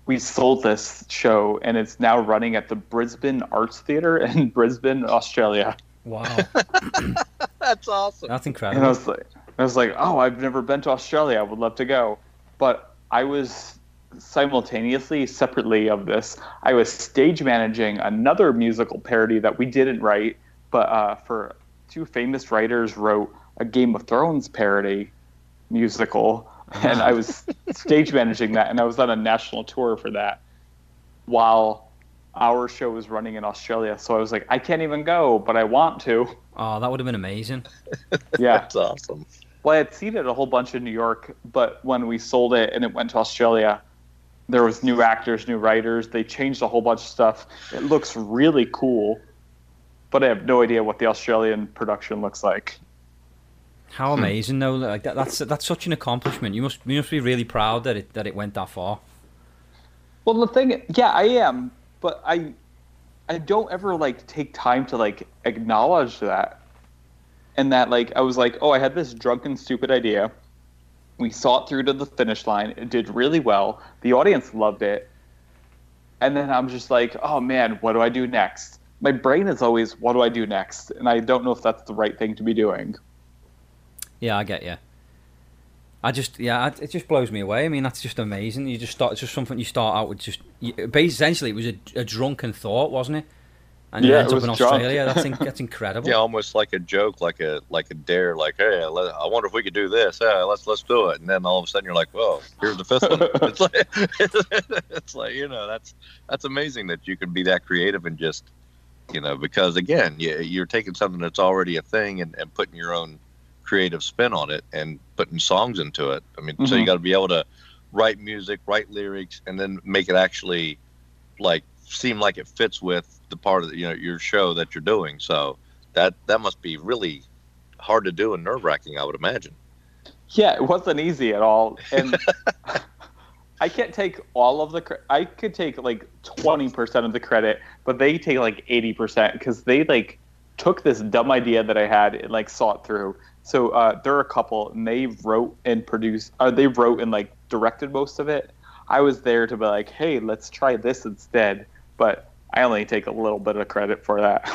we sold this show, and it's now running at the Brisbane Arts Theatre in Brisbane, Australia." wow, That's awesome. that's incredible. And I was like, I was like, "Oh, I've never been to Australia. I would love to go," but I was simultaneously, separately of this, I was stage managing another musical parody that we didn't write, but uh, for two famous writers wrote a Game of Thrones parody musical, and I was stage managing that, and I was on a national tour for that while our show was running in Australia. So I was like, I can't even go, but I want to. Oh, that would have been amazing. Yeah. That's awesome. Well, I had seen it a whole bunch in New York, but when we sold it and it went to Australia, there was new actors, new writers. They changed a whole bunch of stuff. It looks really cool, but I have no idea what the Australian production looks like. How hmm. amazing though! Like that, that's that's such an accomplishment. You must you must be really proud that it that it went that far. Well, the thing, yeah, I am, but I, I don't ever like take time to like acknowledge that, and that like I was like, oh, I had this drunken, stupid idea. We saw it through to the finish line. It did really well. The audience loved it, and then I'm just like, oh man, what do I do next? My brain is always, what do I do next? And I don't know if that's the right thing to be doing. Yeah, I get you. I just yeah, it- it just blows me away. I mean, that's just amazing. You just start it's just something you start out with. Just you, basically, essentially, it was a, a drunken thought, wasn't it? And you Yeah, end up in drunk. Australia. That's in, that's incredible. Yeah, almost like a joke, like a like a dare, like, hey, let, I wonder if we could do this. Yeah, let's let's do it. And then all of a sudden you're like, whoa, here's the fifth one. It's like it's like you know that's that's amazing that you can be that creative and just you know because again you, you're taking something that's already a thing and, and putting your own creative spin on it and putting songs into it. I mean, so you Mhm. got to be able to write music, write lyrics, and then make it actually like seem like it fits with the part of the, you know your show that you're doing. So that that must be really hard to do and nerve wracking, I would imagine. Yeah, it wasn't easy at all, and I can't take all of the. cre- I could take like twenty percent of the credit, but they take like eighty percent because they like took this dumb idea that I had and like saw it through. So uh, there are a couple, and they wrote and produced. Uh, they wrote and like directed most of it. I was there to be like, hey, let's try this instead. But I only take a little bit of credit for that.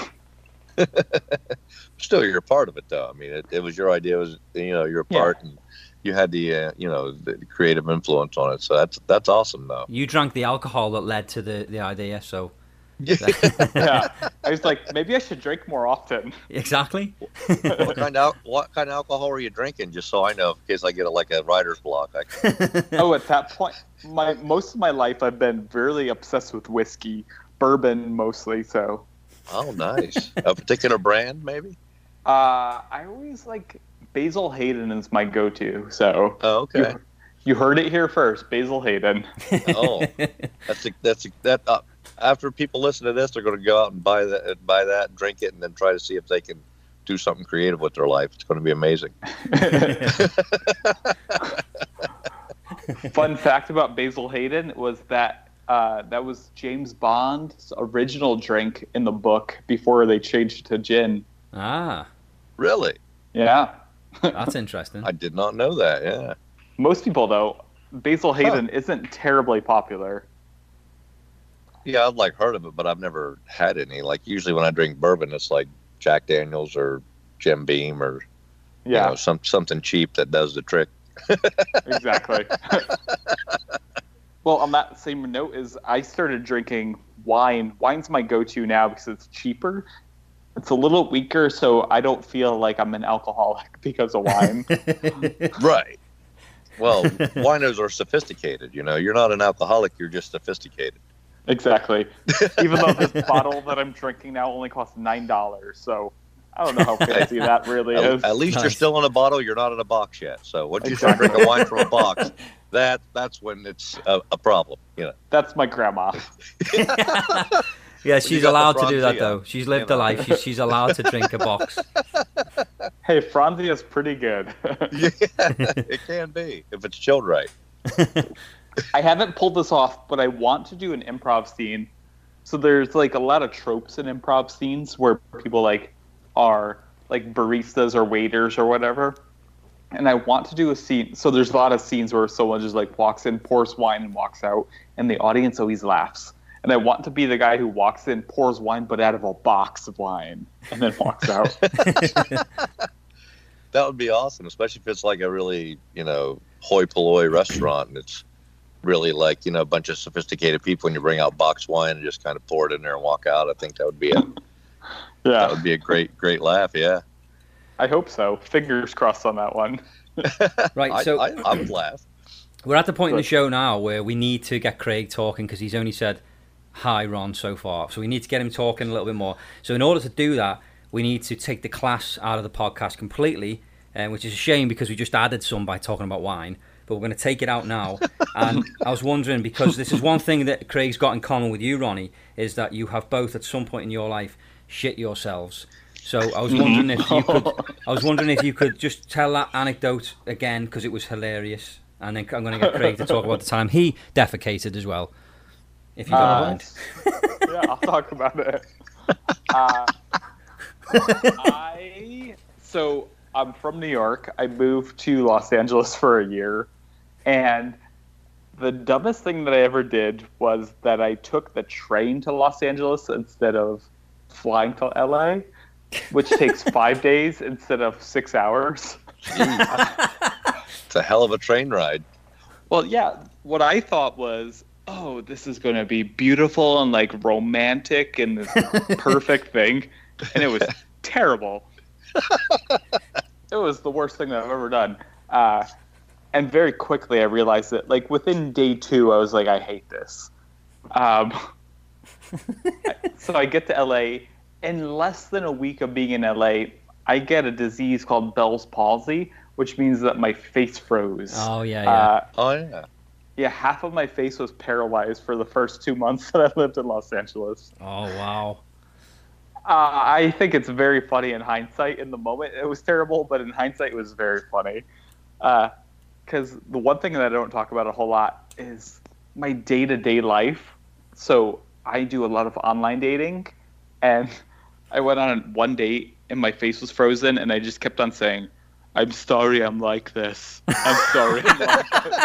Still, you're a part of it, though. I mean, it, it was your idea. It was you know you're a Yeah. part, and you had the uh, you know the creative influence on it. So that's that's awesome, though. You drank the alcohol that led to the, the idea, so yeah, I was like, maybe I should drink more often. exactly. what kind of what kind of alcohol are you drinking? Just so I know, in case I get a, like a writer's block. I can, oh, at that point, my most of my life I've been really obsessed with whiskey, bourbon mostly. So oh, nice. a particular brand, maybe. uh, I always like Basil Hayden is my go-to. So Oh, okay. you, you heard it here first, Basil Hayden. Oh, that's a, that's a, that. Uh, after people listen to this, they're going to go out and buy that, buy that, drink it, and then try to see if they can do something creative with their life. It's going to be amazing. Fun fact about Basil Hayden was that uh, that was James Bond's original drink in the book before they changed to gin. ah, Really, Yeah. that's interesting. I did not know that. Yeah. Most people, though, Basil Hayden isn't terribly popular. Yeah, I've like heard of it, but I've never had any. Like usually when I drink bourbon, it's like Jack Daniels or Jim Beam or you Yeah, know some something cheap that does the trick. exactly. well, on that same note, is I started drinking wine. Wine's my go-to now because it's cheaper. It's a little weaker, so I don't feel like I'm an alcoholic because of wine. Right. Well, winos are sophisticated. You know, you're not an alcoholic; you're just sophisticated. Exactly. Even though this bottle that I'm drinking now only costs nine dollars, so I don't know how fancy that really At, is. at least you're still in a bottle. You're not in a box yet. So once you start drinking wine from a box, that that's when it's a, a problem. You know. That's my grandma. yeah, you she's got the allowed to do that though. She's lived you a life. She's, she's allowed to drink a box. Hey, Franzia's pretty good. Yeah, it can be if it's chilled right. I haven't pulled this off, but I want to do an improv scene. So there's like a lot of tropes in improv scenes where people like are like baristas or waiters or whatever. And I want to do a scene. So there's a lot of scenes where someone just like walks in, pours wine, and walks out, and the audience always laughs. And I want to be the guy who walks in, pours wine, but out of a box of wine, and then walks out. That would be awesome, especially if it's like a really, you know, hoi polloi restaurant and it's really like, you know, a bunch of sophisticated people and you bring out box wine and just kind of pour it in there and walk out. I think that would be a yeah, that would be a great, great laugh. Yeah. I hope so. Fingers crossed on that one. Right, so I, I would laugh. we're at the point in the show now where we need to get Craig talking because he's only said hi, Ron, so far. So we need to get him talking a little bit more. So in order to do that, we need to take the class out of the podcast completely, uh, which is a shame because we just added some by talking about wine. But we're going to take it out now. and I was wondering because this is one thing that Craig's got in common with you, Ronnie, is that you have both at some point in your life shit yourselves. So I was wondering if you could. I was wondering if you could just tell that anecdote again because it was hilarious, and then I'm going to get Craig to talk about the time he defecated as well, if you don't Uh, mind. yeah, I'll talk about it. Uh, I so I'm from New York. I moved to Los Angeles for a year, and the dumbest thing that I ever did was that I took the train to Los Angeles instead of flying to LA, which takes five days instead of six hours. It's a hell of a train ride. Well, yeah. What I thought was, oh, this is going to be beautiful and like romantic and this perfect thing, and it was terrible. it was the worst thing that I've ever done. Uh, and very quickly, I realized that, like within day two, I was like, I hate this. Um, so I get to LA. In less than a week of being in LA, I get a disease called Bell's palsy, which means that my face froze. Oh yeah, yeah. Uh, Oh yeah. yeah, half of my face was paralyzed for the first two months that I lived in Los Angeles. oh wow. Uh, I think it's very funny in hindsight. In the moment, it was terrible, but in hindsight, it was very funny. Because the one thing that I don't talk about a whole lot is my day to day life. So I do a lot of online dating, and I went on one date and my face was frozen, and I just kept on saying, "I'm sorry, I'm like this. I'm sorry." I'm like this."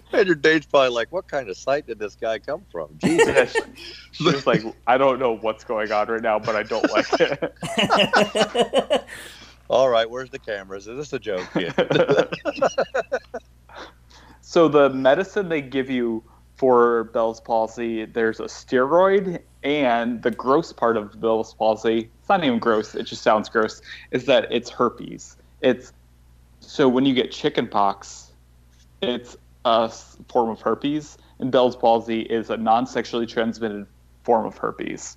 And your date's probably like, what kind of site did this guy come from? Jesus. Yeah, she, she was like, "I don't know what's going on right now, but I don't like it." All right, where's the cameras? Is this a joke? so the medicine they give you for Bell's palsy, there's a steroid, and the gross part of Bell's palsy, it's not even gross, it just sounds gross, is that it's herpes. It's so when you get chickenpox, it's a form of herpes, and Bell's palsy is a non-sexually transmitted form of herpes.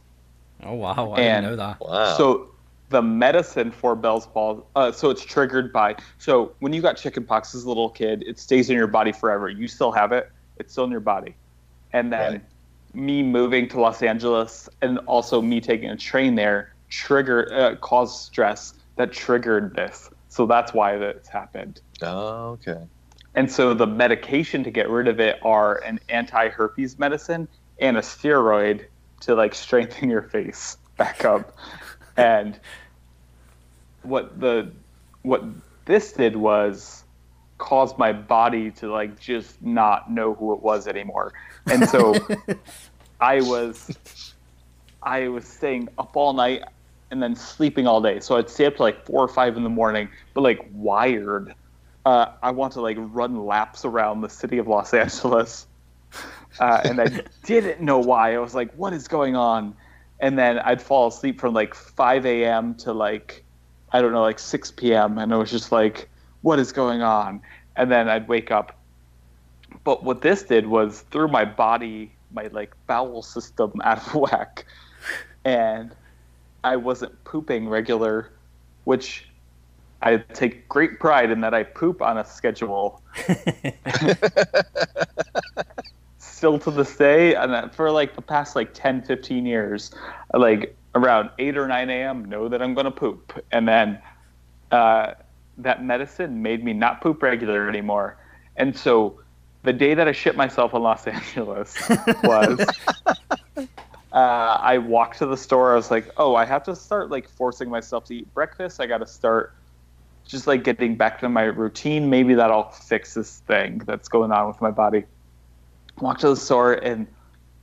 oh wow, I And- didn't know that. wow. So the medicine for Bell's palsy, uh, so it's triggered by. So when you got chickenpox as a little kid, it stays in your body forever. You still have it; it's still in your body. And then Right. me moving to Los Angeles, and also me taking a train there, trigger uh, caused stress that triggered this. So that's why this happened. oh, okay. And so the medication to get rid of it are an anti-herpes medicine and a steroid to like strengthen your face back up. And what the what this did was caused my body to like just not know who it was anymore. And so I was I was staying up all night and then sleeping all day. So I'd stay up to like four or five in the morning, but like wired. Uh, I want to like run laps around the city of Los Angeles. Uh, and I didn't know why. I was like, what is going on? And then I'd fall asleep from like 5 a.m. to like, I don't know, like 6 p.m. And I was just like, what is going on? And then I'd wake up. But what this did was threw my body, my like bowel system out of whack. And I wasn't pooping regular, which I take great pride in that I poop on a schedule. Still to this day, and for like the past like 10, 15 years, like around 8 or 9 a.m., know that I'm going to poop. And then uh, that medicine made me not poop regular anymore. And so the day that I shit myself in Los Angeles was uh, I walked to the store. I was like, oh, I have to start like forcing myself to eat breakfast. I got to start just like getting back to my routine. Maybe that'll fix this thing that's going on with my body. Walked to the store and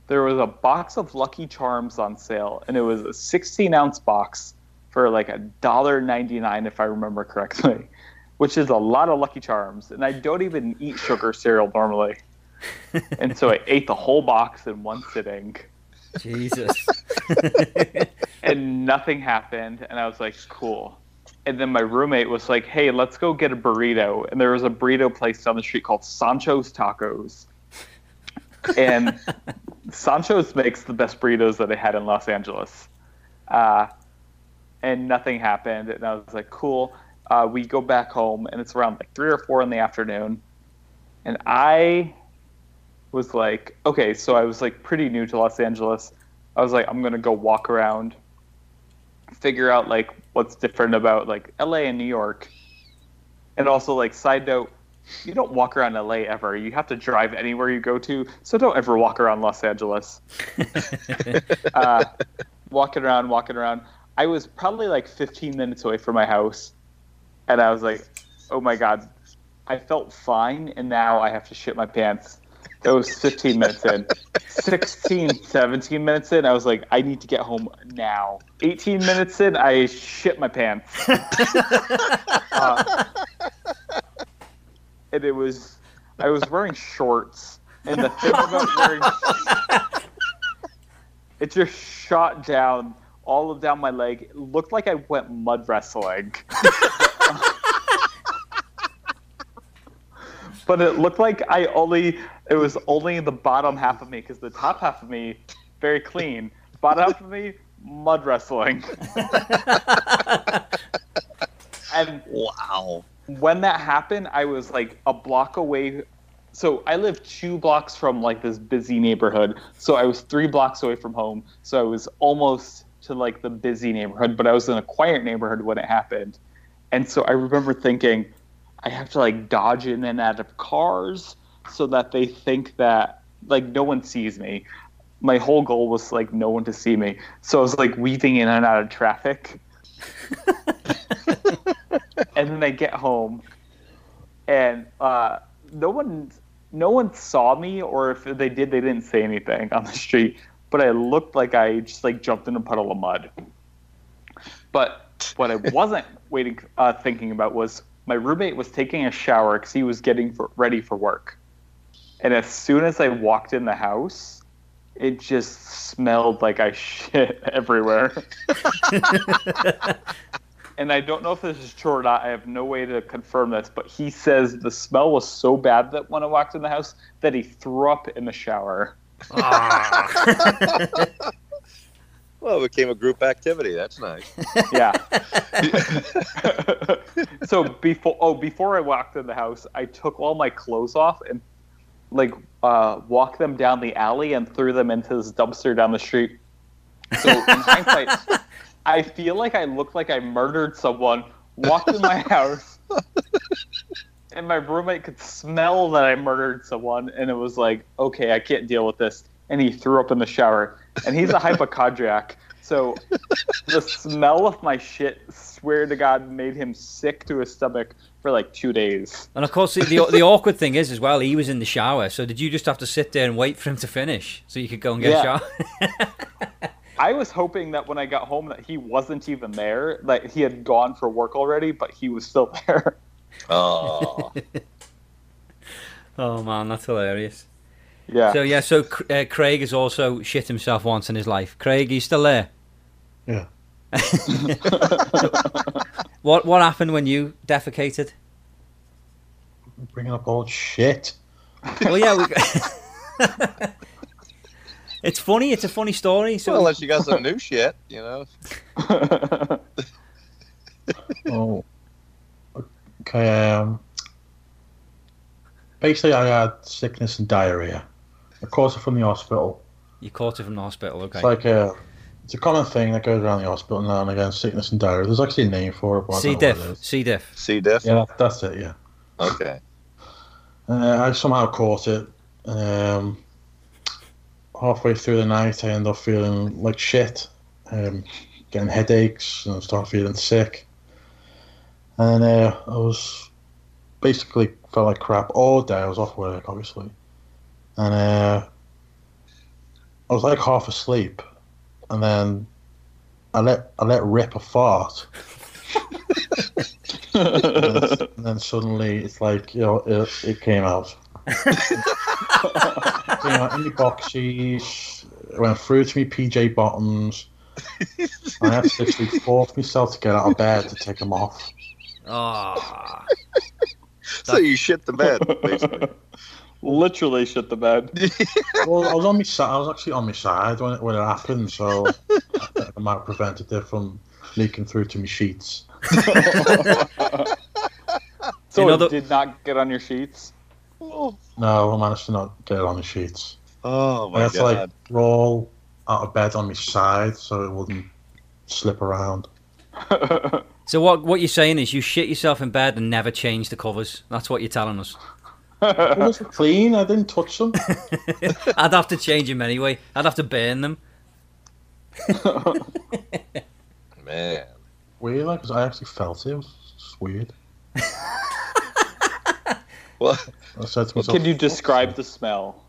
there was a box of Lucky Charms on sale, and it was a 16 ounce box for like a dollar ninety nine, if I remember correctly, which is a lot of Lucky Charms. And I don't even eat sugar cereal normally, and so I ate the whole box in one sitting Jesus. and nothing happened and i was like cool and then my roommate was like hey let's go get a burrito and there was a burrito place down the street called sancho's tacos and sancho's makes the best burritos that i had in los angeles. Uh, and nothing happened. And i was like cool. Uh, we go back home and it's around like three or four in the afternoon. And i was like okay so i was like pretty new to los angeles. I was like i'm gonna go walk around figure out like what's different about like LA and New York. And also like side note, you don't walk around LA ever. You have to drive anywhere you go to. So don't ever walk around Los Angeles. uh, walking around, walking around. I was probably like 15 minutes away from my house, and I was like, "Oh my god!" I felt fine, and now I have to shit my pants. It was 15 minutes in. 16, 17 minutes in, I was like, I need to get home now. 18 minutes in, I shit my pants. Uh, and it was, I was wearing shorts. And the thing about wearing, it just shot down all of down my leg. It looked like I went mud wrestling. but it looked like I only it was only the bottom half of me because the top half of me very clean, bottom half of me mud wrestling. and Wow. When that happened, I was like a block away. So I live two blocks from like this busy neighborhood. So I was three blocks away from home. So I was almost to like the busy neighborhood, but I was in a quiet neighborhood when it happened. And so I remember thinking, I have to like dodge in and out of cars so that they think that like no one sees me. my whole goal was like no one to see me. So I was like weaving in and out of traffic. and then I get home, and uh, no one, no one saw me, or if they did, they didn't say anything on the street. But I looked like I just like jumped in a puddle of mud. But what I wasn't waiting, uh, thinking about was my roommate was taking a shower because he was getting for, ready for work. And as soon as I walked in the house, it just smelled like I shit everywhere. and I don't know if this is true or not. I have no way to confirm this, but he says the smell was so bad that when I walked in the house that he threw up in the shower. Ah. Well, it became a group activity. That's nice. Yeah. so before oh before I walked in the house, I took all my clothes off and like uh, walked them down the alley and threw them into this dumpster down the street. So in hindsight, I feel like I looked like I murdered someone, walked in my house, and my roommate could smell that I murdered someone, and it was like, okay, I can't deal with this. And he threw up in the shower. And he's a hypochondriac. So the smell of my shit, swear to God, made him sick to his stomach for like two days. And of course, the, the the awkward thing is as well. He was in the shower, so did you just have to sit there and wait for him to finish so you could go and get Yeah. a shower? I was hoping that when I got home that he wasn't even there, that he had gone for work already, but he was still there. Oh, oh man, that's hilarious. Yeah. So yeah, so uh, Craig has also shit himself once in his life. Craig, you still there? Yeah. What what happened when you defecated? Bringing up old shit. Well, yeah, we... it's funny. It's a funny story. So well, unless you got some new shit, you know. Oh. Okay. Um. Basically, I had sickness and diarrhea. I caught it from the hospital. you caught it from the hospital. Okay. It's like a, it's a common thing that goes around the hospital now and again. Sickness and diarrhea. There's actually a name for it. But I C don't what it diff. is. C diff. C diff. Yeah, that's it. Yeah. Okay. Uh, I somehow caught it. Um, halfway through the night, I end up feeling like shit, um, getting headaches, and start feeling sick. And uh, I was basically felt like crap all day. I was off work, obviously, and uh, I was like half asleep, and then I let I let rip a fart. and, then, and then suddenly it's like you know it, it came out. you know, in the boxies, it went through to me PJ bottoms. I had to literally force myself to get out of bed to take them off. Oh. So you shit the bed, basically. Literally shit the bed. Well, I was on my side. I was actually on my side when it, when it happened, so I might have prevented it from leaking through to my sheets. So You know it did not get on your sheets. oh No, I managed to not get it on the sheets. Oh, I my I had to like roll out of bed on my side so it wouldn't slip around. So what what you're saying is you shit yourself in bed and never change the covers. That's what you're telling us. It was clean. I didn't touch them. I'd have to change them anyway. I'd have to burn them. Man. Weird, like, 'cause I actually felt it. It was weird. Well, I said to myself, Can you describe the smell?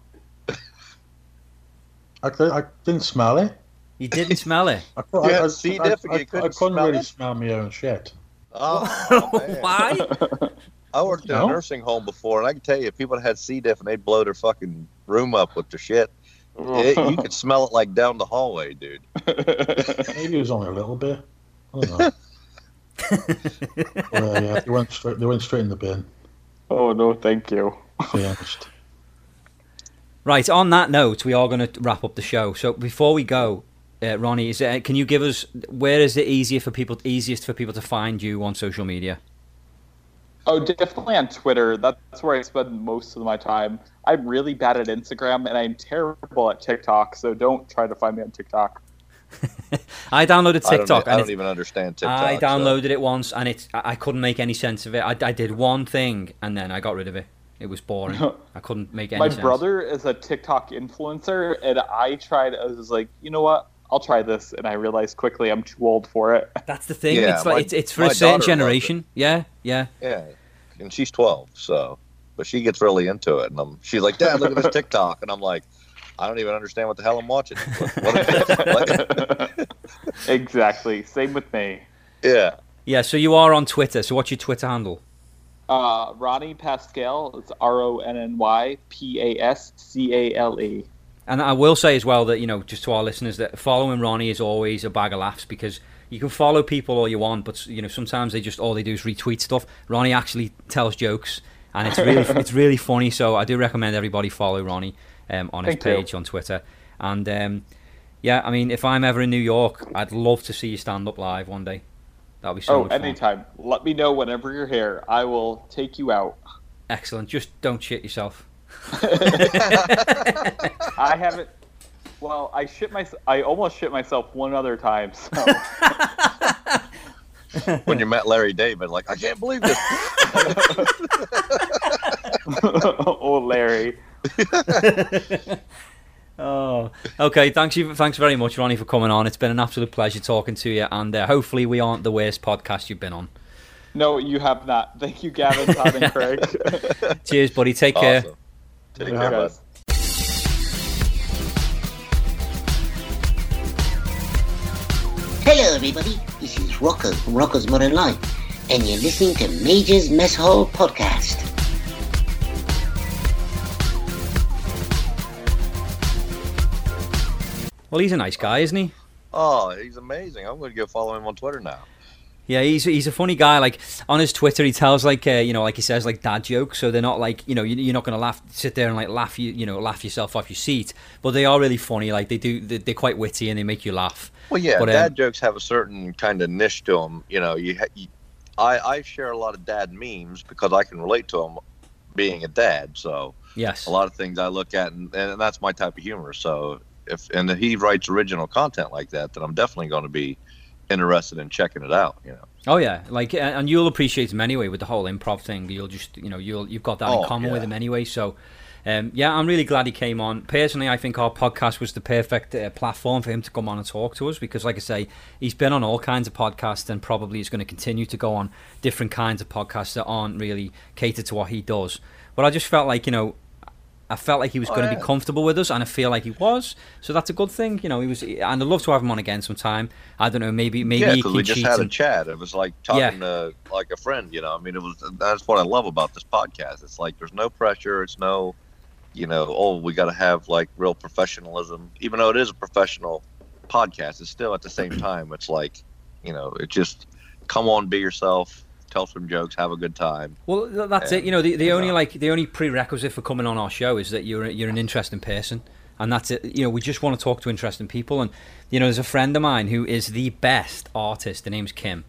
I, I didn't smell it. You didn't smell it. I, cou- You I, had I, C. I, diff I, I couldn't couldn't smell really it? smell my own shit. oh. Why? I worked in a nursing home before, and I can tell you, if people had C. diff and they'd blow their fucking room up with their shit, it, you could smell it like down the hallway, dude. Maybe it was only a little bit. I don't know. But, uh, yeah, they went straight. They went straight in the bin. Oh no, thank you. Be honest. Right. On that note, we are going to wrap up the show. So before we go, uh, Ronnie, is there, can you give us where is it easier for people easiest for people to find you on social media? Oh, definitely on Twitter. That's where I spend most of my time. I'm really bad at Instagram, and I'm terrible at TikTok. So don't try to find me on TikTok. I downloaded I don't, TikTok. I don't even understand TikTok. I so- downloaded it once and it I I couldn't make any sense of it. I, I did one thing and then I got rid of it. It was boring. I couldn't make any My sense. brother is a TikTok influencer, and I tried. I was like, you know what? I'll try this, and I realized quickly I'm too old for it. That's the thing. Yeah, it's like my- it's, it's for a certain generation. Yeah, yeah. Yeah, and she's 12, so but she gets really into it, and I'm, she's like, "Dad, look at this TikTok," and I'm like, "I don't even understand what the hell I'm watching." What, what is this? exactly. Same with me. yeah, Yeah, so you are on Twitter. So what's your Twitter handle? Uh, Ronny Pascale. It's R O N N Y P A S C A L E. And I will say as well that, you know, just to our listeners, that following Ronnie is always a bag of laughs because you can follow people all you want, but, you know, sometimes they just, all they do is retweet stuff. Ronnie actually tells jokes and it's really, it's really funny. So I do recommend everybody follow Ronnie um, on his Thank you. page on Twitter. And, um, yeah, I mean, if I'm ever in New York, I'd love to see you stand up live one day. That'll be so Oh, much fun. anytime. Let me know whenever you're here. I will take you out. Excellent. Just don't shit yourself. I haven't. Well, I shit my. I almost shit myself one other time. So when you met Larry David, like, I can't believe this. oh, Larry. Oh, okay. Thanks you. Thanks very much, Ronnie, for coming on. It's been an absolute pleasure talking to you, and uh, hopefully we aren't the worst podcast you've been on. No, you have not. Thank you, Gavin, Todd, and Craig. Cheers, buddy. Take care. Awesome. Take Yeah. care. Guys. Hello, everybody. This is Rocko from Rocko's Modern Life, and you're listening to Major's Mess Hall Podcast. Well, he's a nice guy, isn't he? Oh, he's amazing. I'm going to go follow him on Twitter now. Yeah, he's he's a funny guy. Like on his Twitter, he tells like uh, you know, like he says like dad jokes. So they're not like you know, you- you're not gonna laugh, sit there and like laugh you, you know, laugh yourself off your seat. But they are really funny. Like they do, they- they're quite witty and they make you laugh. Well, yeah, But, um, dad jokes have a certain kind of niche to them. You know, you, you I, I share a lot of dad memes because I can relate to them being a dad. So Yes. a lot of things I look at, and, and that's my type of humor. So if and if he writes original content like that, then I'm definitely going to be interested in checking it out. You know. Oh yeah, like and you'll appreciate him anyway with the whole improv thing. You'll just you know you'll you've got that in Oh, common with him anyway. So um, yeah, I'm really glad he came on. Personally, I think our podcast was the perfect uh, platform for him to come on and talk to us because, like I say, he's been on all kinds of podcasts and probably is going to continue to go on different kinds of podcasts that aren't really catered to what he does. But I just felt like you know. I felt like he was Oh, going to yeah. be comfortable with us, and I feel like he was. So that's a good thing, you know. He was, and I'd love to have him on again sometime. I don't know, maybe maybe yeah, he can we just had a chat. It was like talking to like a friend. You know, I mean, it was that's what I love about this podcast. It's like there's no pressure. It's no, you know, oh, we got to have like real professionalism. Even though it is a professional podcast, it's still at the same time. It's like, you know, it just come on, be yourself, tell some jokes, have a good time. Well, that's Yeah. it. You know, the, the only know. like the only prerequisite for coming on our show is that you're you're an interesting person, and that's it. You know, we just want to talk to interesting people, and you know, there's a friend of mine who is the best artist. Her name's Kim.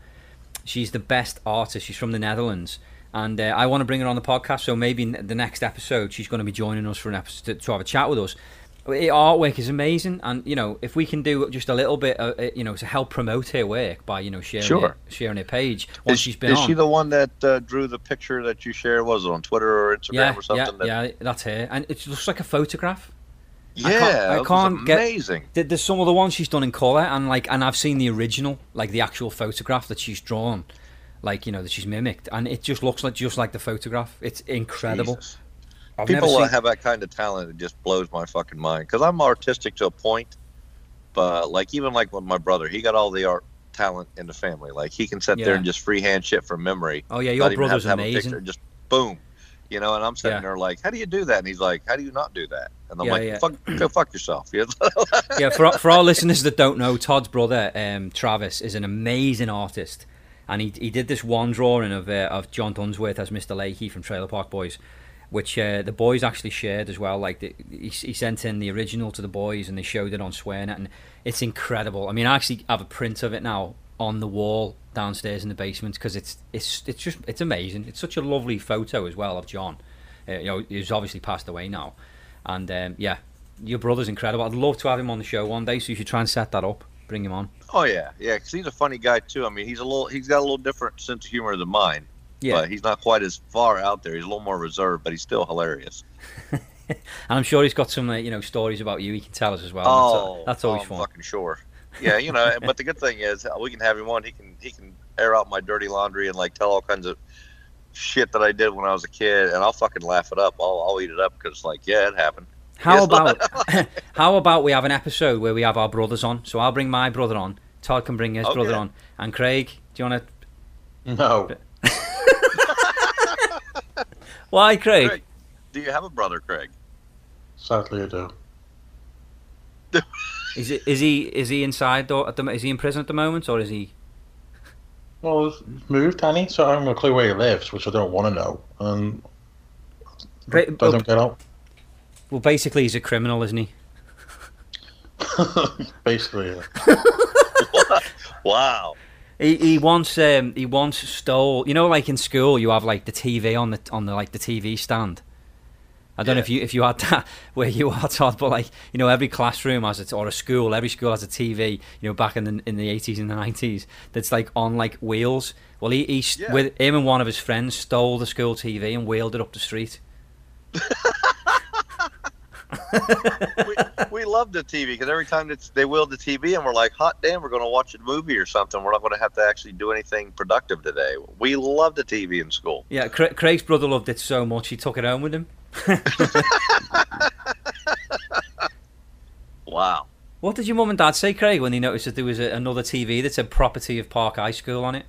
She's the best artist. She's from the Netherlands, and uh, I want to bring her on the podcast. So maybe the next episode, she's going to be joining us for an episode to, to have a chat with us. Artwork is amazing, and you know, if we can do just a little bit, uh, uh, you know, to help promote her work by you know sharing Sure. her, sharing her page once Is, she's been is on. she the one that uh, drew the picture that you shared? Was it on Twitter or Instagram yeah, or something? Yeah, that, yeah, that's her, and it looks like a photograph. yeah, I can't- I can't get- amazing. There- There's some of the ones she's done in color, and like, and I've seen the original, like the actual photograph that she's drawn, like you know that she's mimicked, and it just looks like just like the photograph. It's incredible. Jesus. I've People never that seen- have that kind of talent, it just blows my fucking mind. Because I'm artistic to a point, but like even like with my brother, he got all the art talent in the family. Like he can sit Yeah. there and just freehand shit from memory. Oh yeah, your have brother's have amazing. picture, just boom. You know, and I'm sitting Yeah. there like, how do you do that? And he's like, how do you not do that? And I'm Yeah, like, fuck, go fuck yourself. You yeah, for for our listeners that don't know, Todd's brother um, Travis is an amazing artist, and he he did this one drawing of uh, of John Dunsworth as Mr. Lahey from Trailer Park Boys, which uh, the boys actually shared as well. Like the, he, he sent in the original to the boys, and they showed it on Swearnet, and it's incredible. I mean, I actually have a print of it now on the wall downstairs in the basement because it's it's it's just it's amazing. It's such a lovely photo as well of John. Uh, you know, he's obviously passed away now, and um, yeah, your brother's incredible. I'd love to have him on the show one day, so you should try and set that up. Bring him on. oh yeah, yeah. Because he's a funny guy too. I mean, he's a little, he's got a little different sense of humor than mine. Yeah. But he's not quite as far out there. He's a little more reserved, but he's still hilarious. And I'm sure he's got some, uh, you know, stories about you. He can tell us as well. Oh, that's, that's always I'm fun. fucking sure. Yeah, you know, but the good thing is uh, we can have him on. He can he can air out my dirty laundry and like tell all kinds of shit that I did when I was a kid, and I'll fucking laugh it up. I'll I'll eat it up because like yeah, it happened. How about how about we have an episode where we have our brothers on? So I'll bring my brother on. Todd can bring his Okay. brother on, and Craig, do you want to? No. Why, Craig? Craig. Do you have a brother, Craig? Sadly, I do. Is it, is he is he inside or at the, is he in prison at the moment or is he? Well, he's moved, Danny, so I haven't got a clue where he lives, which I don't want to know. And Ba- I don't get out. Well, basically, he's a criminal, isn't he? Basically, yeah. Wow. He, he once um, he once stole. You know, like in school, you have like the TV on the on the like the TV stand. I don't know if you if you had that where you are, Todd, but like you know, every classroom has it, or a school, every school has a TV. You know, back in the in the eighties and the nineties, that's like on like wheels. Well, he, he Yeah. with him and one of his friends stole the school TV and wheeled it up the street. we, we love the TV because every time it's, they wheel the TV and we're like, hot damn, we're going to watch a movie or something. We're not going to have to actually do anything productive today. We love the TV in school. Yeah, Cra- Craig's brother loved it so much he took it home with him. Wow. What did your mum and dad say, Craig, when they noticed that there was a, another TV that said "Property of Park High School" on it?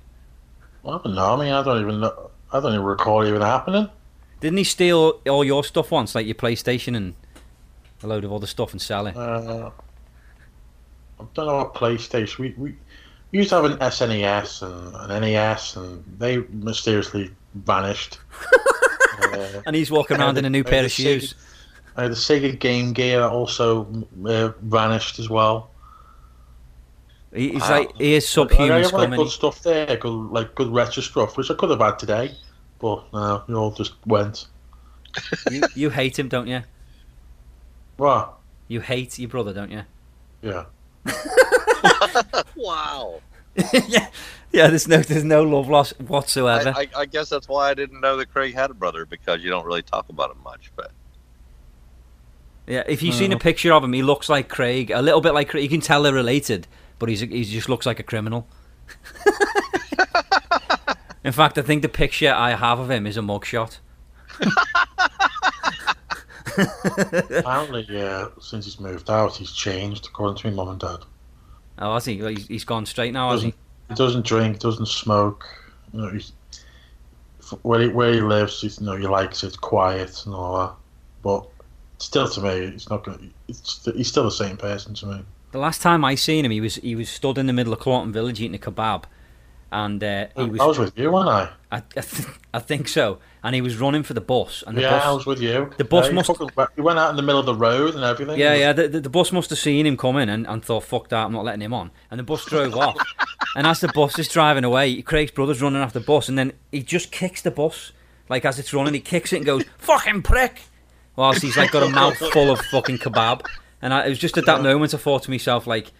I don't know. I mean, I don't even know. I don't even recall it even happening. Didn't he steal all your stuff once, like your PlayStation and a load of other stuff, and sell it? Uh, I don't know what PlayStation. We, we we used to have an SNES and an NES, and they mysteriously vanished. uh, And he's walking around in a new Uh, pair of shoes. uh, the Sega Game Gear also uh, vanished as well. He- He's like he is I subhuman have like good stuff there, good like good retro stuff, which I could have had today, but no, it all just went. You, you hate him, don't you? Well, You hate your brother, don't you? yeah. Wow. yeah, yeah. There's no there's no love loss whatsoever. I, I, I guess that's why I didn't know that Craig had a brother because you don't really talk about him much. But yeah, if you've seen a uh-huh. picture of him, he looks like Craig, a little bit like Craig. You can tell they're related, but he's he just looks like a criminal. In fact, I think the picture I have of him is a mugshot. Apparently, yeah, since he's moved out, he's changed according to my mum and dad. Oh, has he? He's, he's gone straight now, has he? He doesn't drink, doesn't smoke. You know, he's where he, where he lives. He's, you know, he likes it quiet and all that. But still, to me, it's not going. It's he's still the same person to me. The last time I seen him, he was he was stood in the middle of Clawton Village eating a kebab, and uh, he was I was with you, wasn't I? I, I, th- I think so, and he was running for the bus, and the yeah, bus I was with you. the bus yeah, must- He went out in the middle of the road and everything. Yeah, yeah. The, the, the bus must have seen him coming and, and thought, "Fuck that! I'm not letting him on." And the bus drove off. And as the bus is driving away, Craig's brother's running after the bus, and then he just kicks the bus, like as it's running, he kicks it and goes, "Fucking prick!" Whilst he's like got a mouth full of fucking kebab. And I, it was just at that moment I thought to myself, like,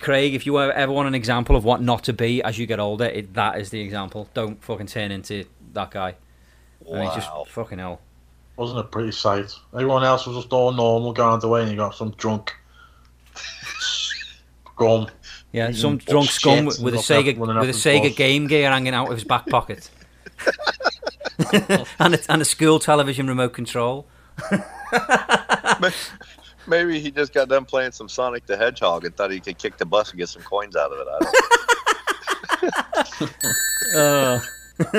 Craig, if you ever want an example of what not to be as you get older, it, that is the example. Don't fucking turn into that guy. And he's just wow. fucking hell. Wasn't a pretty sight. Everyone else was just all normal, going the way, and you got some drunk scum. Yeah, some drunk scum with, with a Sega with a Sega bus. Game Gear hanging out of his back pocket, and a, and a school television remote control. Maybe he just got done playing some Sonic the Hedgehog and thought he could kick the bus and get some coins out of it. I don't know. Oh.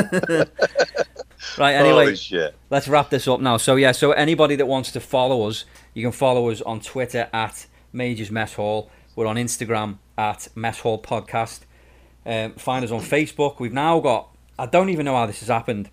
right. Anyway, Holy shit. let's wrap this up now. So yeah, so anybody that wants to follow us, you can follow us on Twitter at Majors Mess Hall. We're on Instagram at Mess Hall Podcast. Um, find us on Facebook. We've now got. I don't even know how this has happened.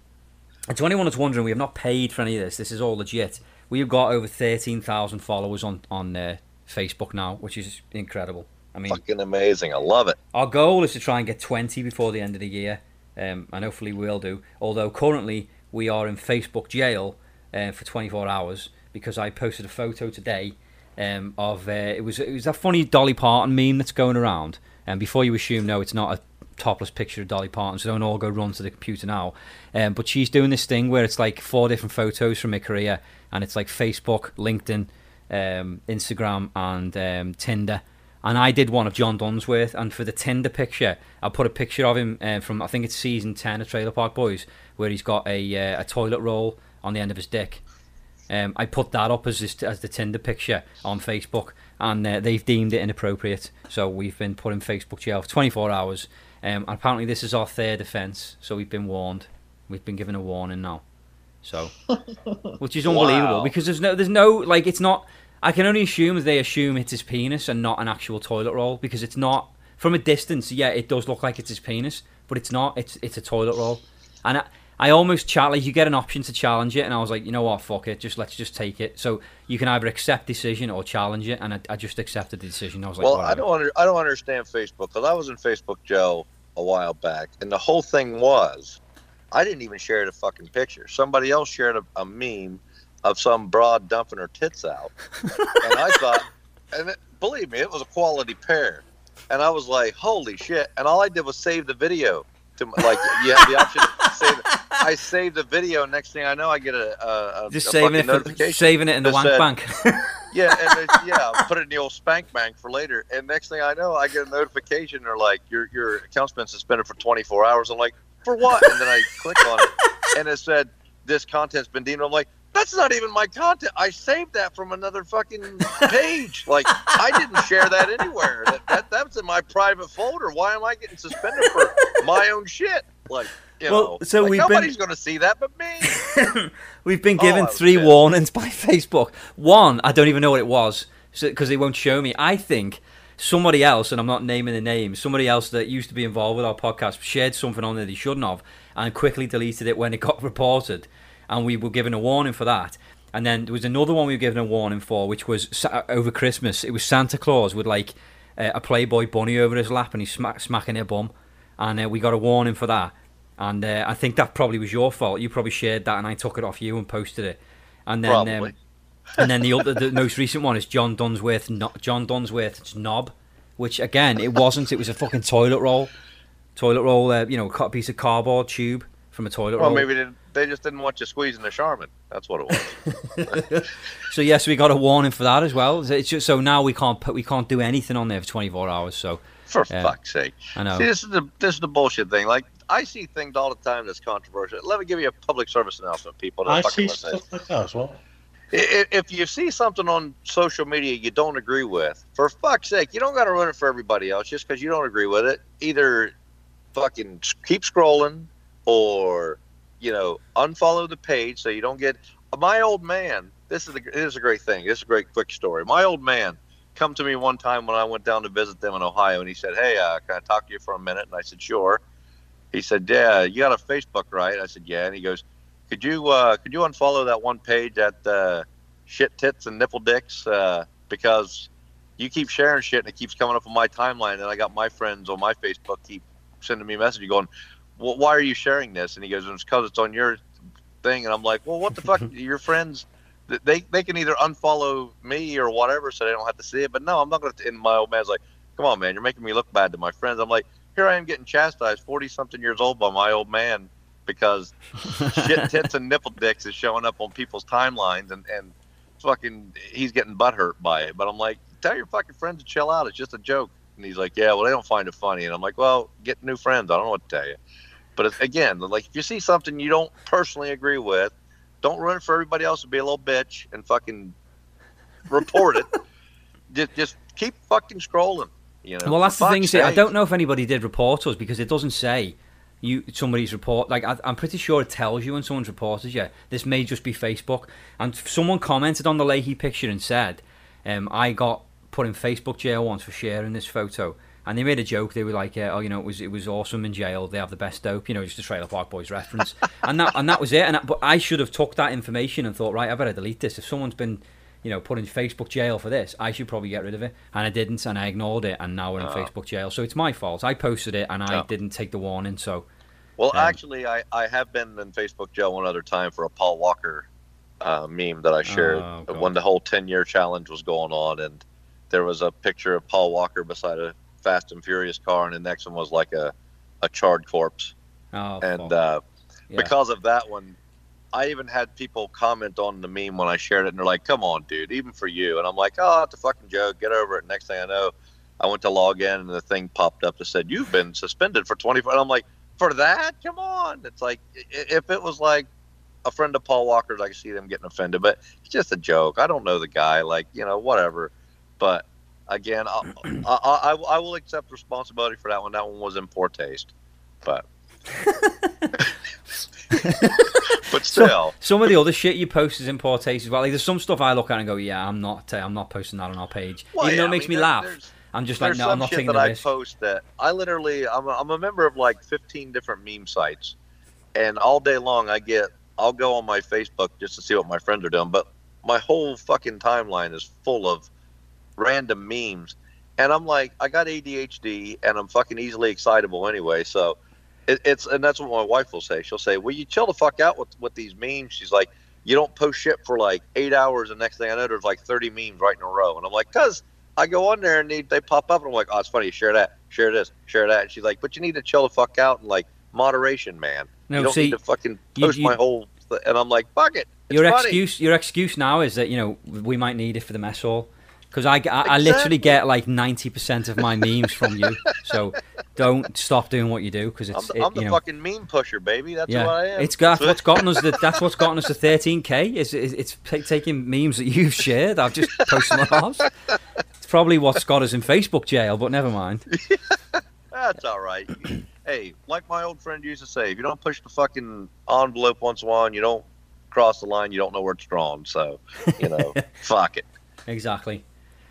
And to anyone that's wondering, we have not paid for any of this. This is all legit. We've got over thirteen thousand followers on on uh, Facebook now, which is incredible. I mean, Fucking amazing. I love it. our goal is to try and get 20 before the end of the year, um, and hopefully we'll do. Although currently we are in Facebook jail uh, for 24 hours because I posted a photo today um, of uh, it was it was that funny Dolly Parton meme that's going around And before you assume, no, it's not a topless picture of Dolly Parton, so don't all go run to the computer now. Um, but she's doing this thing where it's like four different photos from her career, and it's like Facebook, LinkedIn, um, Instagram, and um, Tinder. And I did one of John Dunsworth, and for the Tinder picture, I put a picture of him uh, from I think it's season ten of Trailer Park Boys, where he's got a uh, a toilet roll on the end of his dick. Um, I put that up as this, as the Tinder picture on Facebook, and uh, they've deemed it inappropriate. So we've been put in Facebook jail for 24 hours. Um, and apparently, this is our third offence, so we've been warned. We've been given a warning now. So, which is unbelievable Wow. because there's no, there's no like it's not. I can only assume they assume it's his penis and not an actual toilet roll because it's not from a distance. Yeah, it does look like it's his penis, but it's not. It's it's a toilet roll, and I, I almost challenge. You get an option to challenge it, and I was like, you know what, fuck it, just let's just take it. So you can either accept decision or challenge it, and I, I just accepted the decision. I was like, well, I don't under, I don't understand Facebook because I was in Facebook jail a while back, and the whole thing was I didn't even share the fucking picture. Somebody else shared a, a meme of some broad dumping her tits out, and I thought, and it, believe me, it was a quality pair, and I was like, holy shit! And all I did was save the video to my- like you have the option to save. It. I saved the video. Next thing I know, I get a, a, a just a saving it, for, notification. saving it in the that wank bank. Yeah, and yeah, put it in the old spank bank for later. And next thing I know, I get a notification. They're like, "Your your account's been suspended for 24 hours." I'm like, "For what?" And then I click on it, and it said, "This content's been deemed." I'm like, "That's not even my content. I saved that from another fucking page. Like, I didn't share that anywhere. That, that that's in my private folder. Why am I getting suspended for my own shit? Like, you Well, know, so like, we've been- nobody's going to see that but me." We've been Oh, given was three warnings by Facebook. One, I don't even know what it was because they won't show me. I think somebody else, and I'm not naming the name, somebody else that used to be involved with our podcast shared something on there they shouldn't have and quickly deleted it when it got reported. And we were given a warning for that. And then there was another one we were given a warning for, which was over Christmas. It was Santa Claus with like uh, a Playboy bunny over his lap and he's smack- smacking her bum. And uh, we got a warning for that. And uh, I think that probably was your fault. You probably shared that, and I took it off you and posted it. And then, um, and then the other, the most recent one is John Dunsworth, no, John Dunsworth's knob, which again it wasn't. It was a fucking toilet roll, toilet roll. Uh, you know, cut a piece of cardboard tube from a toilet Well, roll. maybe they, they just didn't want you squeezing the Charmin. That's what it was. So yes, we got a warning for that as well. It's just, so now we can't put, we can't do anything on there for 24 hours. So For fuck's sake. I know. See, this is the this is the bullshit thing. Like I see things all the time that's controversial. Let me give you a public service announcement, people. I see stuff like that as well. If you see something on social media you don't agree with, for fuck's sake, you don't got to run it for everybody else just because you don't agree with it. Either fucking keep scrolling or you know unfollow the page so you don't get. My old man. This is the, this is a great thing. This is a great quick story. My old man come to me one time when I went down to visit them in Ohio, and he said, "Hey, uh, can I talk to you for a minute?" And I said, "Sure." He said, "Yeah, you got a Facebook, right?" I said, "Yeah." And he goes, "Could you uh, could you unfollow that one page at uh, shit tits and nipple dicks uh, because you keep sharing shit and it keeps coming up on my timeline, and I got my friends on my Facebook keep sending me messages going." Well, why are you sharing this? And he goes, "It's because it's on your thing." And I'm like, "Well, what the fuck? your friends they they can either unfollow me or whatever, so they don't have to see it. But no, I'm not going to." And my old man's like, "Come on, man, you're making me look bad to my friends." I'm like, "Here I am getting chastised, forty something years old, by my old man because shit tits and nipple dicks is showing up on people's timelines, and and fucking he's getting butthurt by it." But I'm like, "Tell your fucking friends to chill out. It's just a joke." And he's like, "Yeah, well, they don't find it funny." And I'm like, "Well, get new friends. I don't know what to tell you." But again, like if you see something you don't personally agree with, don't run it for everybody else to be a little bitch and fucking report it. just just keep fucking scrolling. You know. Well, that's the thing. See, I don't know if anybody did report us because it doesn't say you somebody's report. Like I, I'm pretty sure it tells you when someone's reported you. This may just be Facebook. And someone commented on the Lahey picture and said, um, "I got put in Facebook jail once for sharing this photo." And they made a joke. They were like, uh, "Oh, you know, it was it was awesome in jail. They have the best dope. You know, just a Trailer Park Boys reference." and that and that was it. And I, but I should have took that information and thought, right, I better delete this. If someone's been you know, put in Facebook jail for this. I should probably get rid of it, and I didn't, and I ignored it, and now we're in Oh. Facebook jail. So it's my fault. I posted it, and I Oh. didn't take the warning. So Well, Um, actually, I, I have been in Facebook jail one other time for a Paul Walker uh, meme that I shared Oh, when the whole 10 year challenge was going on. And there was a picture of Paul Walker beside a Fast and Furious car, and the next one was like a a charred corpse. Oh, and uh, Yeah. because of that one, I even had people comment on the meme when I shared it, and they're like, "Come on, dude, even for you." And I'm like, "Oh, it's a fucking joke. Get over it." Next thing I know, I went to log in, and the thing popped up that said, "You've been suspended for 24." And I'm like, "For that? Come on!" It's like if it was like a friend of Paul Walker's, I could see them getting offended, but it's just a joke. I don't know the guy, like you know, whatever. But again, I, I, I, I will accept responsibility for that one. That one was in poor taste, but. but still, Some of the other shit you post is in poor taste as well. Like, there's some stuff I look at and go, yeah, I'm not, uh, I'm not posting that on our page. Well, Even yeah, though it I makes mean, me laugh, I'm just like, no, some I'm not shit taking that the I risk. post that I literally I'm a, I'm a member of like 15 different meme sites, and all day long I get I'll go on my Facebook just to see what my friends are doing, but my whole fucking timeline is full of random memes, and I'm like I got ADHD and I'm fucking easily excitable anyway, so it, it's and that's what my wife will say. She'll say, "Will you chill the fuck out with with these memes?" She's like. You don't post shit for like eight hours, and next thing I know, there's like 30 memes right in a row, and I'm like, "Cause I go on there and they, they pop up and I'm like, oh, it's funny. Share that, share this, share that. And she's like, but you need to chill the fuck out and like moderation, man. No, you don't see, need to fucking you- post you- my whole. Th-. And I'm like, fuck it. It's your funny. excuse, your excuse now is that you know we might need it for the mess hall. Because I, I, I literally get like ninety percent of my memes from you, so don't stop doing what you do because I'm it's the, it, I'm the know fucking meme pusher, baby. That's yeah who I am. it's got, that's what's gotten us the, that's what's gotten us to thirteen k is is it's ta- taking memes that you've shared. I've just posted them on. It's probably what's got us in Facebook jail, but never mind. That's all right. hey, like my old friend used to say, if you don't push the fucking envelope once in a while you don't cross the line, you don't know where it's drawn. So, you know, fuck it. Exactly.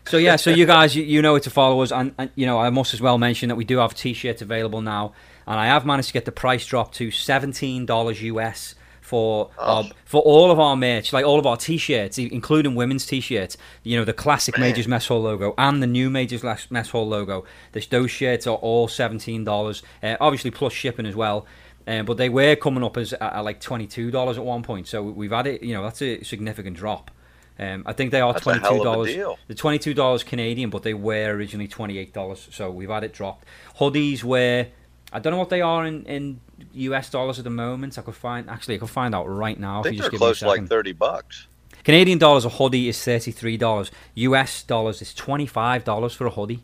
So yeah, so you guys, you, you know where to follow us, and, and you know I must as well mention that we do have t-shirts available now, and I have managed to get the price drop to seventeen dollars US for our, for all of our merch, like all of our t-shirts, including women's t-shirts. You know the classic Majors Mess Hall logo and the new Majors Mess Hall logo. This, those shirts are all seventeen dollars, uh, obviously plus shipping as well. Um, but they were coming up as at, at like twenty two dollars at one point, so we've had it. You know that's a significant drop. Um, I think they are That's twenty two dollars. The twenty two dollars Canadian, but they were originally twenty eight dollars. So we've had it dropped. Hoodies were I don't know what they are in, in US dollars at the moment. I could find actually I could find out right now I if think you they're just give close to like 30 bucks. Canadian dollars a hoodie is thirty three dollars. US dollars is twenty five dollars for a hoodie.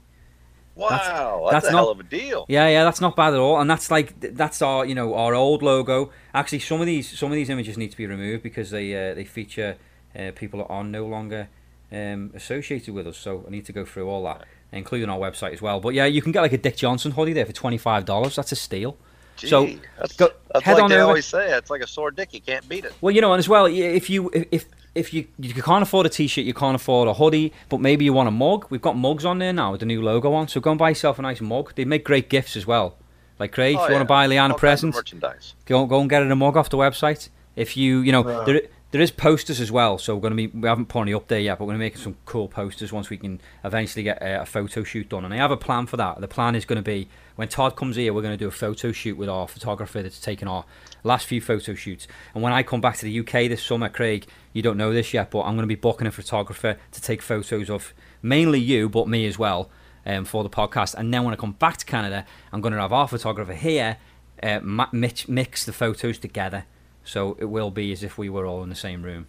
Wow. That's, that's a not- hell of a deal. Yeah, yeah, that's not bad at all, and that's like that's our you know our old logo. Actually, some of these some of these images need to be removed because they uh, they feature uh, people that are no longer um, associated with us. So I need to go through all that, including our website as well. But yeah, you can get like a Dick Johnson hoodie there for twenty five dollars. That's a steal. Gee, So, that's, go- that's head like on they over. always say. It's like a sore dick. You can't beat it. Well, you know, and as well, if you if if you you can't afford a t-shirt, you can't afford a hoodie, but maybe you want a mug. We've got mugs on there now with the new logo on. So go and buy yourself a nice mug. They make great gifts as well. Like Craig, Oh, if you want to buy Leanna All kinds of presents, merchandise. go go and get it a mug off the website. If you you know Right. there there is posters as well, so we're gonna be we haven't put any up there yet, but we're gonna make some cool posters once we can eventually get a, a photo shoot done. And I have a plan for that. The plan is gonna be when Todd comes here, we're gonna do a photo shoot with our photographer that's taken our last few photo shoots. And when I come back to the UK this summer, Craig, you don't know this yet, but I'm gonna be booking a photographer to take photos of mainly you, but me as well. Um, for the podcast, and then when I come back to Canada, I'm going to have our photographer here uh, mix, mix the photos together so it will be as if we were all in the same room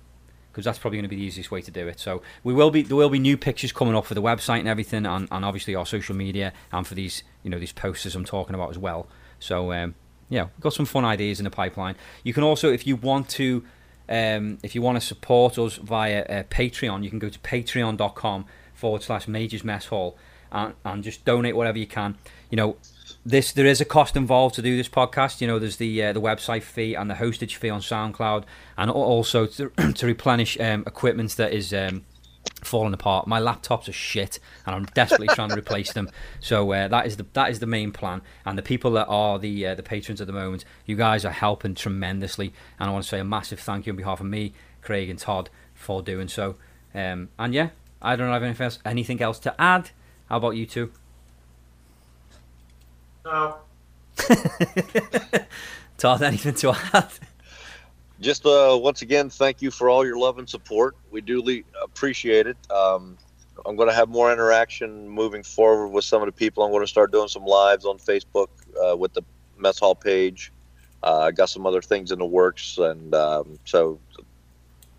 because that's probably going to be the easiest way to do it. So we will be there will be new pictures coming up for the website and everything and, and obviously our social media and for these you know these posters i'm talking about as well. So um, yeah we've got some fun ideas in the pipeline. You can also if you want to um, if you want to support us via uh, patreon you can go to patreon.com forward slash majors mess hall and, and just donate whatever you can. You know this there is a cost involved to do this podcast. You know, there's the uh, the website fee and the hostage fee on SoundCloud, and also to, to replenish um, equipment that is um, falling apart. My laptops are shit, and I'm desperately trying to replace them. So uh, that is the that is the main plan. And the people that are the uh, the patrons at the moment, you guys are helping tremendously, and I want to say a massive thank you on behalf of me, Craig, and Todd for doing so. Um, and yeah, I don't have anything else anything else to add. How about you two? No. Todd, anything to add? Just uh, once again, thank you for all your love and support. We do appreciate it. Um, I'm going to have more interaction moving forward with some of the people. I'm going to start doing some lives on Facebook uh, with the mess hall page. Uh, I got some other things in the works, and um, so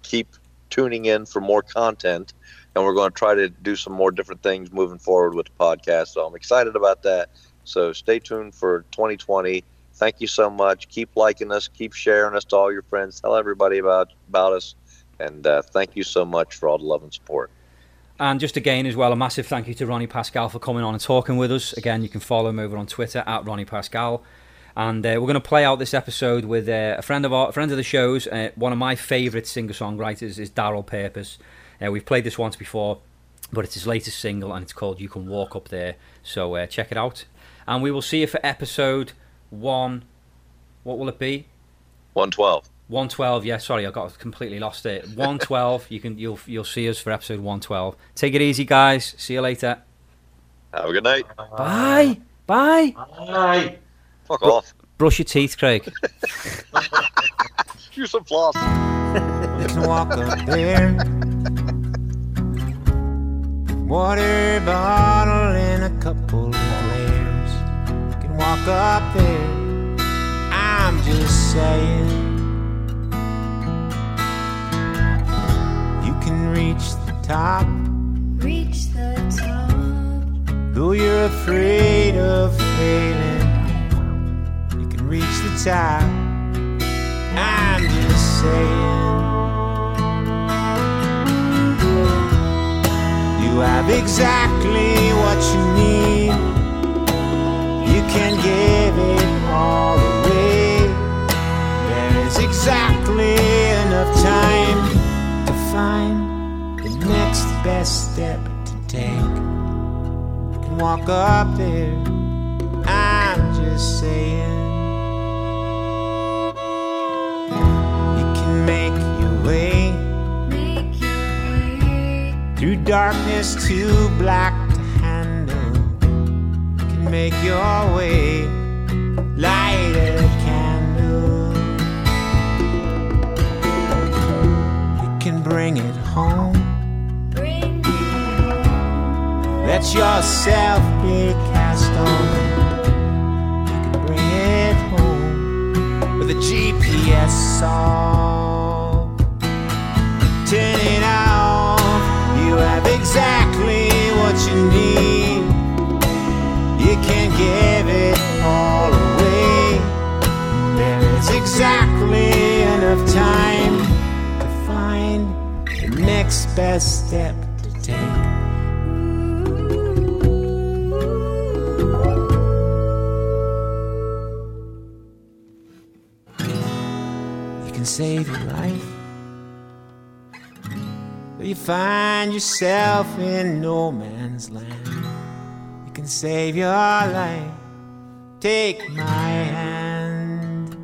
keep tuning in for more content. And we're going to try to do some more different things moving forward with the podcast. So I'm excited about that. So stay tuned for 2020. Thank you so much. Keep liking us. Keep sharing us to all your friends. Tell everybody about about us. And uh, thank you so much for all the love and support. And just again, as well, a massive thank you to Ronny Pascale for coming on and talking with us. Again, you can follow him over on Twitter at Ronny Pascale. And uh, we're going to play out this episode with uh, a friend of our friend of the shows. Uh, one of my favourite singer songwriters is Darryl Purpose. Uh, we've played this once before, but it's his latest single and it's called "You Can Walk Up There." So uh, check it out. And we will see you for episode one. What will it be? 112. 112 yeah sorry i got completely lost it 112 you can you'll you'll see us for episode 112 take it easy guys see you later Have a good night. bye bye Bye. Fuck Bro- off. brush your teeth craig Use some floss. You can walk up there. Water bottle and a couple walk up there. I'm just saying. You can reach the top, Reach the top. though you're afraid of failing. You can reach the top. I'm just saying. You have exactly what you need. Can give it all away. There is exactly enough time to find the next best step to take. You can walk up there. I'm just saying. You can make your way Make your way. through darkness to black make your way, light a candle. You can bring it home. Bring it home. Let yourself be cast on. You can bring it home with a GPS solve. Turn it off. You have exactly what you need. You can give it all away. There is exactly enough time to find the next best step to take. You can save your life. But you find yourself in no man's land. Save your life. Take my hand.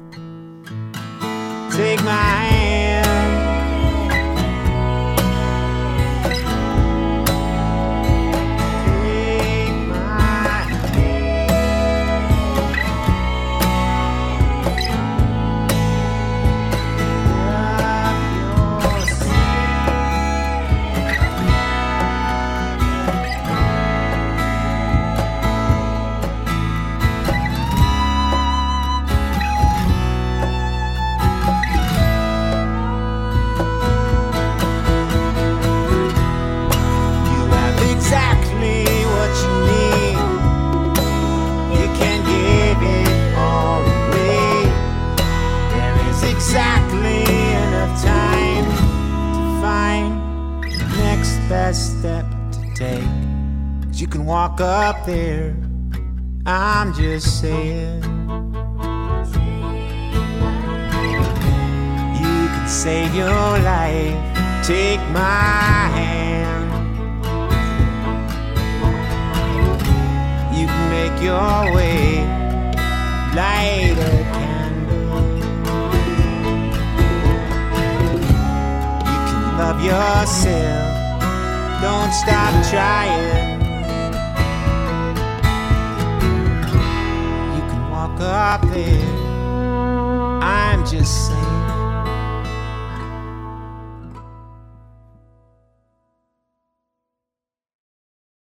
Take my hand. Walk up there. I'm just saying. You can save your life. Take my hand. You can make your way. Light a candle. You can love yourself. Don't stop trying. I'm just.